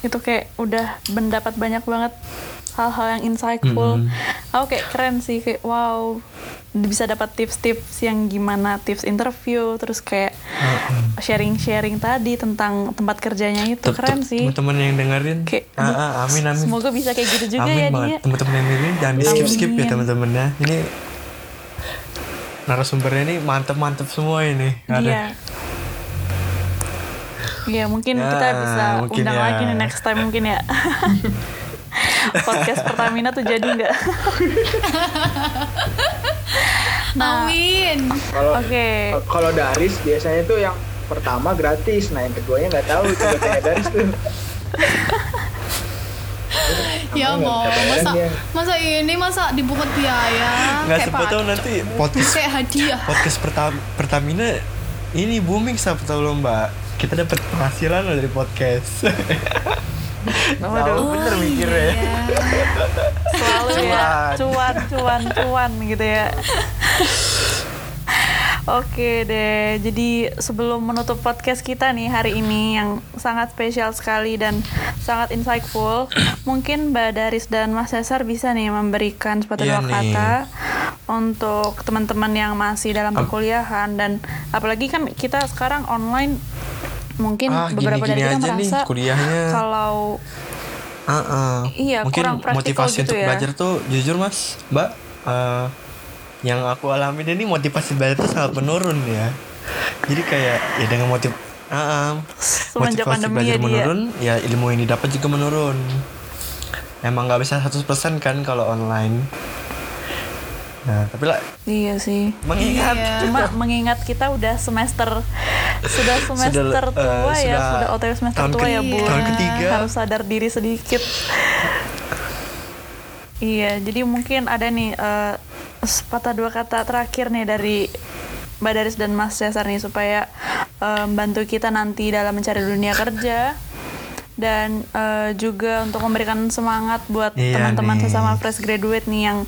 itu kayak udah mendapat banyak banget hal-hal yang insightful. Mm-mm. Aku kayak keren sih kayak wow bisa dapat tips-tips yang gimana tips interview terus kayak sharing-sharing tadi tentang tempat kerjanya itu keren sih. Teman-teman yang dengerin. Kayak Ah, ah, amin amin. Semoga bisa kayak gitu juga amin ya banget. dia. Teman-teman yang dengerin jangan di skip skip ya Amin. teman-teman ya. Ini narasumbernya ini mantep-mantep semua ini. Ada. Iya. Iya mungkin Ya, kita bisa mungkin undang ya. lagi nih next time mungkin ya. (laughs) Podcast Pertamina tuh jadi nggak? (laughs) nah, Amin. Kalau oke. kalau Daris biasanya tuh yang pertama gratis, nah yang keduanya nggak tahu itu katanya Daris tuh. (laughs) Ya mau masa masa ini masa dipungut biaya Nggak siapa tahu nanti podcast kayak hadiah. podcast Pertam- Pertamina ini booming siapa tahu loh mbak. Kita dapat penghasilan dari podcast. (laughs) Tahu bener mikirnya. Iya. Selalu ya cuan, cuan, cuan gitu ya. (laughs) Oke deh, jadi sebelum menutup podcast kita nih hari ini yang sangat spesial sekali dan sangat insightful, (clears throat) mungkin Mbak Daris dan Mas Cesar bisa nih memberikan sepatu Iya dua nih. kata untuk teman-teman yang masih dalam perkuliahan dan apalagi kan kita sekarang online mungkin Ah, beberapa gini-gini dari kita nih merasa kuliahnya. kalau Ah, ah. Iya, Mungkin kurang motivasi gitu untuk ya. belajar tuh jujur mas, mbak, eh, yang aku alami ini motivasi belajar tuh sangat menurun ya. Jadi kayak ya dengan motiv Ah, ah. Semenjak motivasi belajar ya dia. menurun, ya ilmu yang didapat juga menurun. Emang nggak bisa 100% kan kalau online. Nah, tapi lah Iya sih. mengingat Iya. Cuma mengingat kita udah semester sudah semester eh, tua ya, sudah sudah OTW semester tahun tua ke- ya, Bu. tahun ketiga. Harus sadar diri sedikit. iya, jadi mungkin ada nih eh, sepatah dua kata terakhir nih dari Mbak Daris dan Mas Cesar nih supaya eh, membantu kita nanti dalam mencari dunia kerja dan eh, juga untuk memberikan semangat buat Iya teman-teman nih. sesama fresh graduate nih yang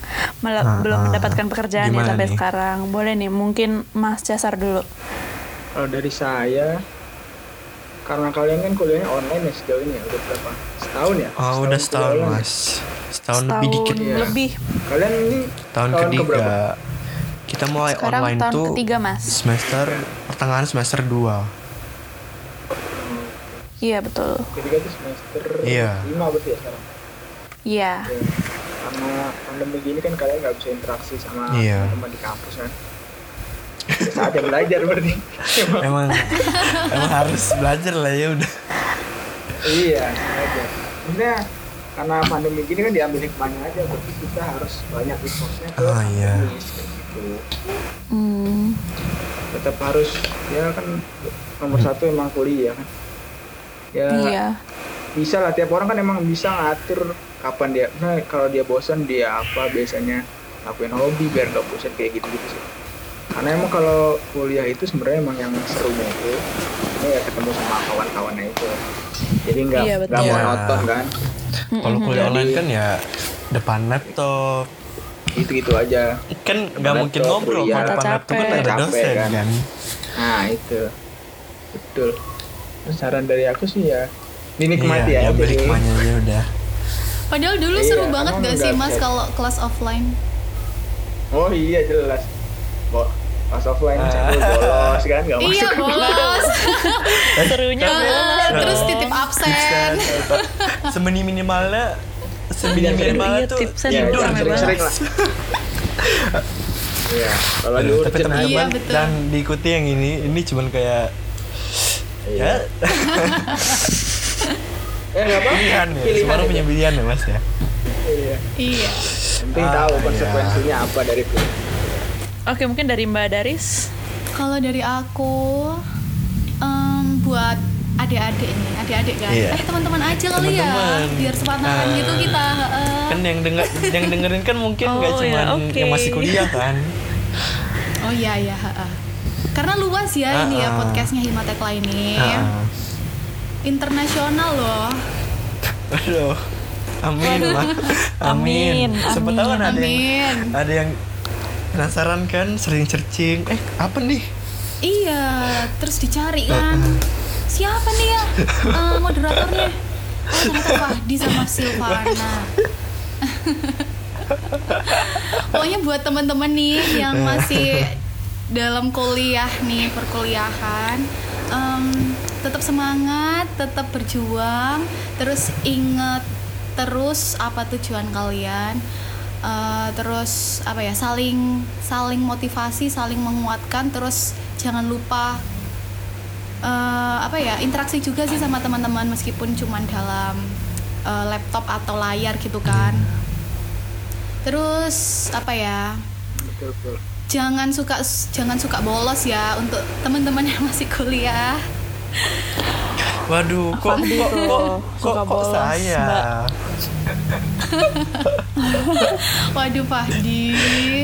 mele- Ah, belum ah. mendapatkan pekerjaan ya sampai nih? sekarang. Boleh nih, mungkin Mas Cesar dulu. Kalau dari saya, karena kalian kan kuliahnya online ya sejauh ini ya, udah berapa? Setahun ya? Oh, udah setahun, online. Mas. Setahun, lebih dikit. Iya. lebih. Kalian ini Tahun, ketiga. keberapa? Kita mulai Sekarang online tahun tuh ketiga, Mas. semester pertengahan semester 2. Iya, betul. Ketiga tuh semester Iya. lima berarti ya sekarang. Iya. Ya. Karena pandemi gini kan kalian nggak bisa interaksi sama Iya. teman di kampus kan. Ya, saatnya belajar berarti. (laughs) Emang. Emang harus belajar lah ya udah. iya, belajar. Maksudnya karena pandemi gini kan diambil hikmahnya aja, berarti kita harus banyak resource-nya ke Ah, iya. gitu. Hmm. Tetap harus ya kan nomor satu emang kuliah kan. Ya Iya. bisa lah tiap orang kan emang bisa ngatur kapan dia nah kalau dia bosan dia apa biasanya lakuin hobi biar gak bosan kayak gitu gitu sih karena emang kalau kuliah itu sebenarnya emang yang serunya itu ini ya ketemu sama kawan-kawannya itu jadi nggak Iya, nggak betul. monoton kan Kalau kuliah Jadi- online kan ya depan laptop. gitu gitu aja Kan nggak mungkin ngobrol kuliah. kalau depan Capek. laptop kan ada dosen kan. kan. nah itu betul saran dari aku sih ya dinikmati iya, ya ambil jadi- aja udah. Padahal dulu Iya, seru banget gak sih mas kalau kelas offline? oh iya jelas kok pas offline cabut bolos kan nggak masuk Iya bolos. (laughs) Serunya Ah, Terus titip absen. Semini minimalnya semini Iya, minimalnya iya, tuh Ya, tidur sering-sering lah. Iya, kalau Aduh, tapi teman-teman Iya, dan diikuti yang ini ini cuman kayak Iya. ya Eh nggak apa? pilihan ya Pilihan semua punya pilihan ya mas ya Iya. Iya. Penting Ah, tahu iya. konsekuensinya apa dari itu. Oke, mungkin dari Mbak Daris. Kalau dari aku em, buat adik-adik nih, adik-adik kan. Iya. Eh teman-teman aja kali ya, biar sepantaran Ah. gitu kita. heeh. kan yang denger yang dengerin kan mungkin nggak Oh, cuma ya, oke. yang masih kuliah kan Oh iya iya. heeh. Karena luas ya ini ya podcastnya Himatekla ini. Ah, Internasional loh. aduh amin lah Amin, amin siapa tahu kan ada yang Amin. ada yang penasaran kan sering searching eh apa nih Iya, terus dicari kan. Siapa nih ya (laughs) eh, moderatornya? Oh ternyata Fahdi sama Silvana. (laughs) Pokoknya buat teman-teman nih yang masih dalam kuliah nih perkuliahan, em, tetap semangat, tetap berjuang, terus inget terus apa tujuan kalian. Eh, terus apa ya saling saling motivasi saling menguatkan terus jangan lupa eh, apa ya interaksi juga sih sama teman-teman meskipun cuman dalam eh, laptop atau layar gitu kan. Terus apa ya Betul betul. jangan suka jangan suka bolos ya untuk teman-teman yang masih kuliah waduh kok Fahdi kok kok suka kok, kok bolos, saya? (laughs) Waduh Fahdi.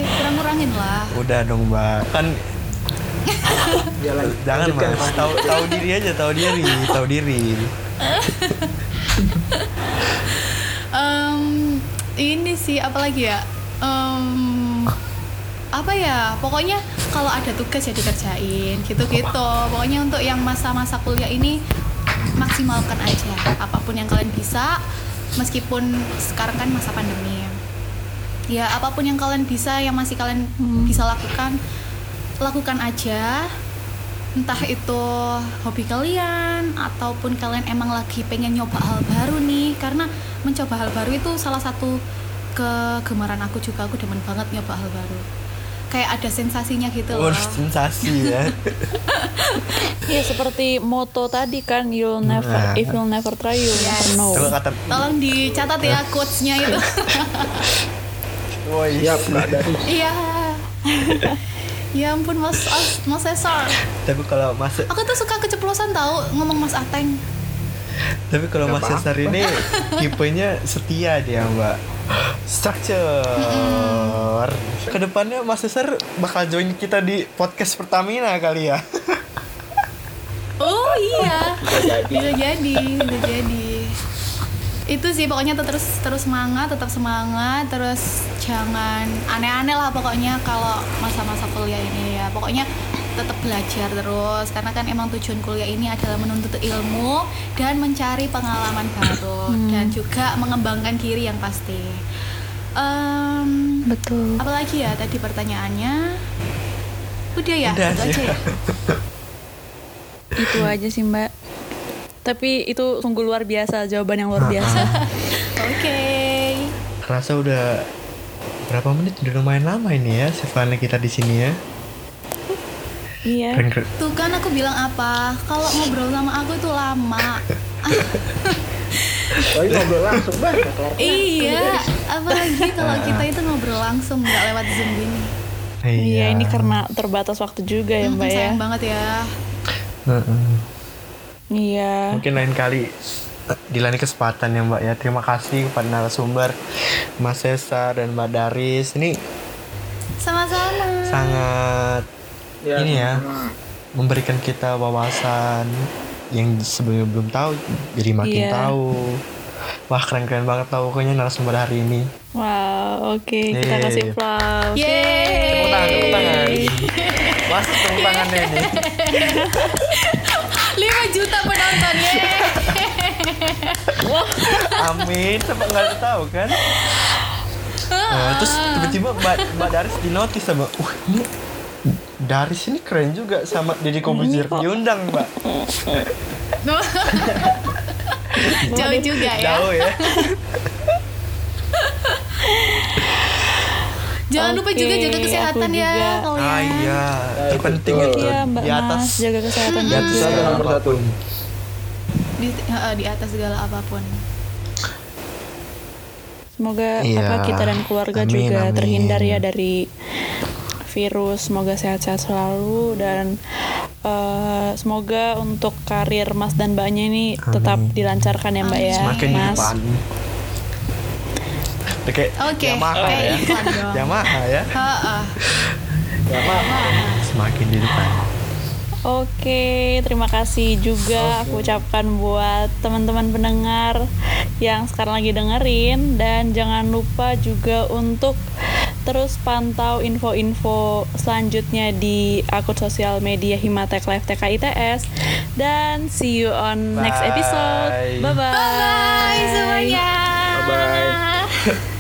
Kurang-kurangin lah. Udah dong mbak. Kan jangan mas. Tahu tahu diri aja tahu diri tahu diri. (laughs) Em, ini sih apalagi ya? Em, apa ya pokoknya kalau ada tugas ya dikerjain gitu-gitu. Pokoknya untuk yang masa-masa kuliah ini maksimalkan aja apa pun yang kalian bisa meskipun sekarang kan masa pandemi. Ya apa pun yang kalian bisa yang masih kalian bisa lakukan lakukan aja. Entah itu hobi kalian ataupun kalian emang lagi pengen nyoba hal baru nih. Karena mencoba hal baru itu salah satu kegemaran aku juga. Aku demen banget nyoba hal baru kayak ada sensasinya gitu loh Wah, sensasi ya. (laughs) Ya seperti moto tadi kan you'll never Nah. if you'll never try you'll never know. Kalau kata tolong dicatat ya quotes-nya itu (laughs) Woi, Siap Kak dari. iya ya ampun mas As- mas Cesar Tapi kalau Mas aku tuh suka keceplosan tahu ngomong mas Ateng tapi kalau Mas Cesar ini (laughs) tipenya setia dia, Mbak. Structure. Ke depannya Mas Cesar bakal join kita di podcast Pertamina kali ya. oh iya Bisa jadi. bisa jadi bisa jadi itu sih pokoknya tetap terus terus semangat tetap semangat terus jangan aneh-aneh lah pokoknya kalau masa-masa kuliah ini ya pokoknya tetap belajar terus karena kan emang tujuan kuliah ini adalah menuntut ilmu dan mencari pengalaman baru dan juga mengembangkan diri yang pasti Em, Betul. apalagi ya tadi pertanyaannya udah ya Udah itu aja. aja ya Itu aja sih Mbak. Tapi itu sungguh luar biasa jawaban yang luar biasa. (laughs) oke Rasa udah berapa menit? Udah lumayan lama ini ya Silvana kita di sini ya. Iya. Tuh kan aku bilang apa? Kalau ngobrol sama aku itu lama. (laughs) Oh ini ngobrol langsung banget. iya, apalagi kalau kita itu ngobrol langsung nggak lewat zoom gini. Iya, ini karena terbatas waktu juga ya Mm, Mbak ya. sayang banget ya. Heeh. Iya. Mungkin lain kali di lain kesempatan ya Mbak ya. Terima kasih kepada narasumber Mas Cesar dan Mbak Daris. Ini Sama-sama. sangat Ya, ini ya sama. memberikan kita wawasan yang sebelumnya belum tahu jadi makin Iya. tahu. Wah keren-keren banget tahu pokoknya narasumber hari ini. Wow, oke kita Yeay. kasih applause. Yeay. Tepuk tangan, tepuk tangan. Mas tepuk tangannya ini. 5 juta penonton ya. Amin, sampai nggak tahu kan? Nah, terus tiba-tiba Mbak, Mbak Daris di notice sama, wah ini Daris ini keren juga sama Deddy Kobuzier diundang Mbak. (laughs) Jauh juga ya. Jauh ya. Jangan lupa juga jaga kesehatan ya juga. kalian. Ah iya, terpenting betul. itu Iya Mbak di atas Mas, jaga kesehatan di atas juga. Satu nomor satu. apa pun. Di, heeh, di atas segala apa pun. Semoga Iya. apa kita dan keluarga Amin, juga amin. terhindar ya dari virus. Semoga sehat-sehat selalu dan eh, semoga untuk karir Mas dan Mbaknya ini tetap Amin. dilancarkan ya Mbak ya. Semakin di Mas. depan. Oke, Yamaha kayak ya. iklan dong. Yamaha ya. Heeh. Semakin di depan. Oke, terima kasih juga aku ucapkan buat teman-teman pendengar yang sekarang lagi dengerin dan jangan lupa juga untuk terus pantau info-info selanjutnya di akun sosial media Himatek Live TKITS dan see you on next Bye. episode. Bye bye. Bye semuanya. Bye-bye. (laughs)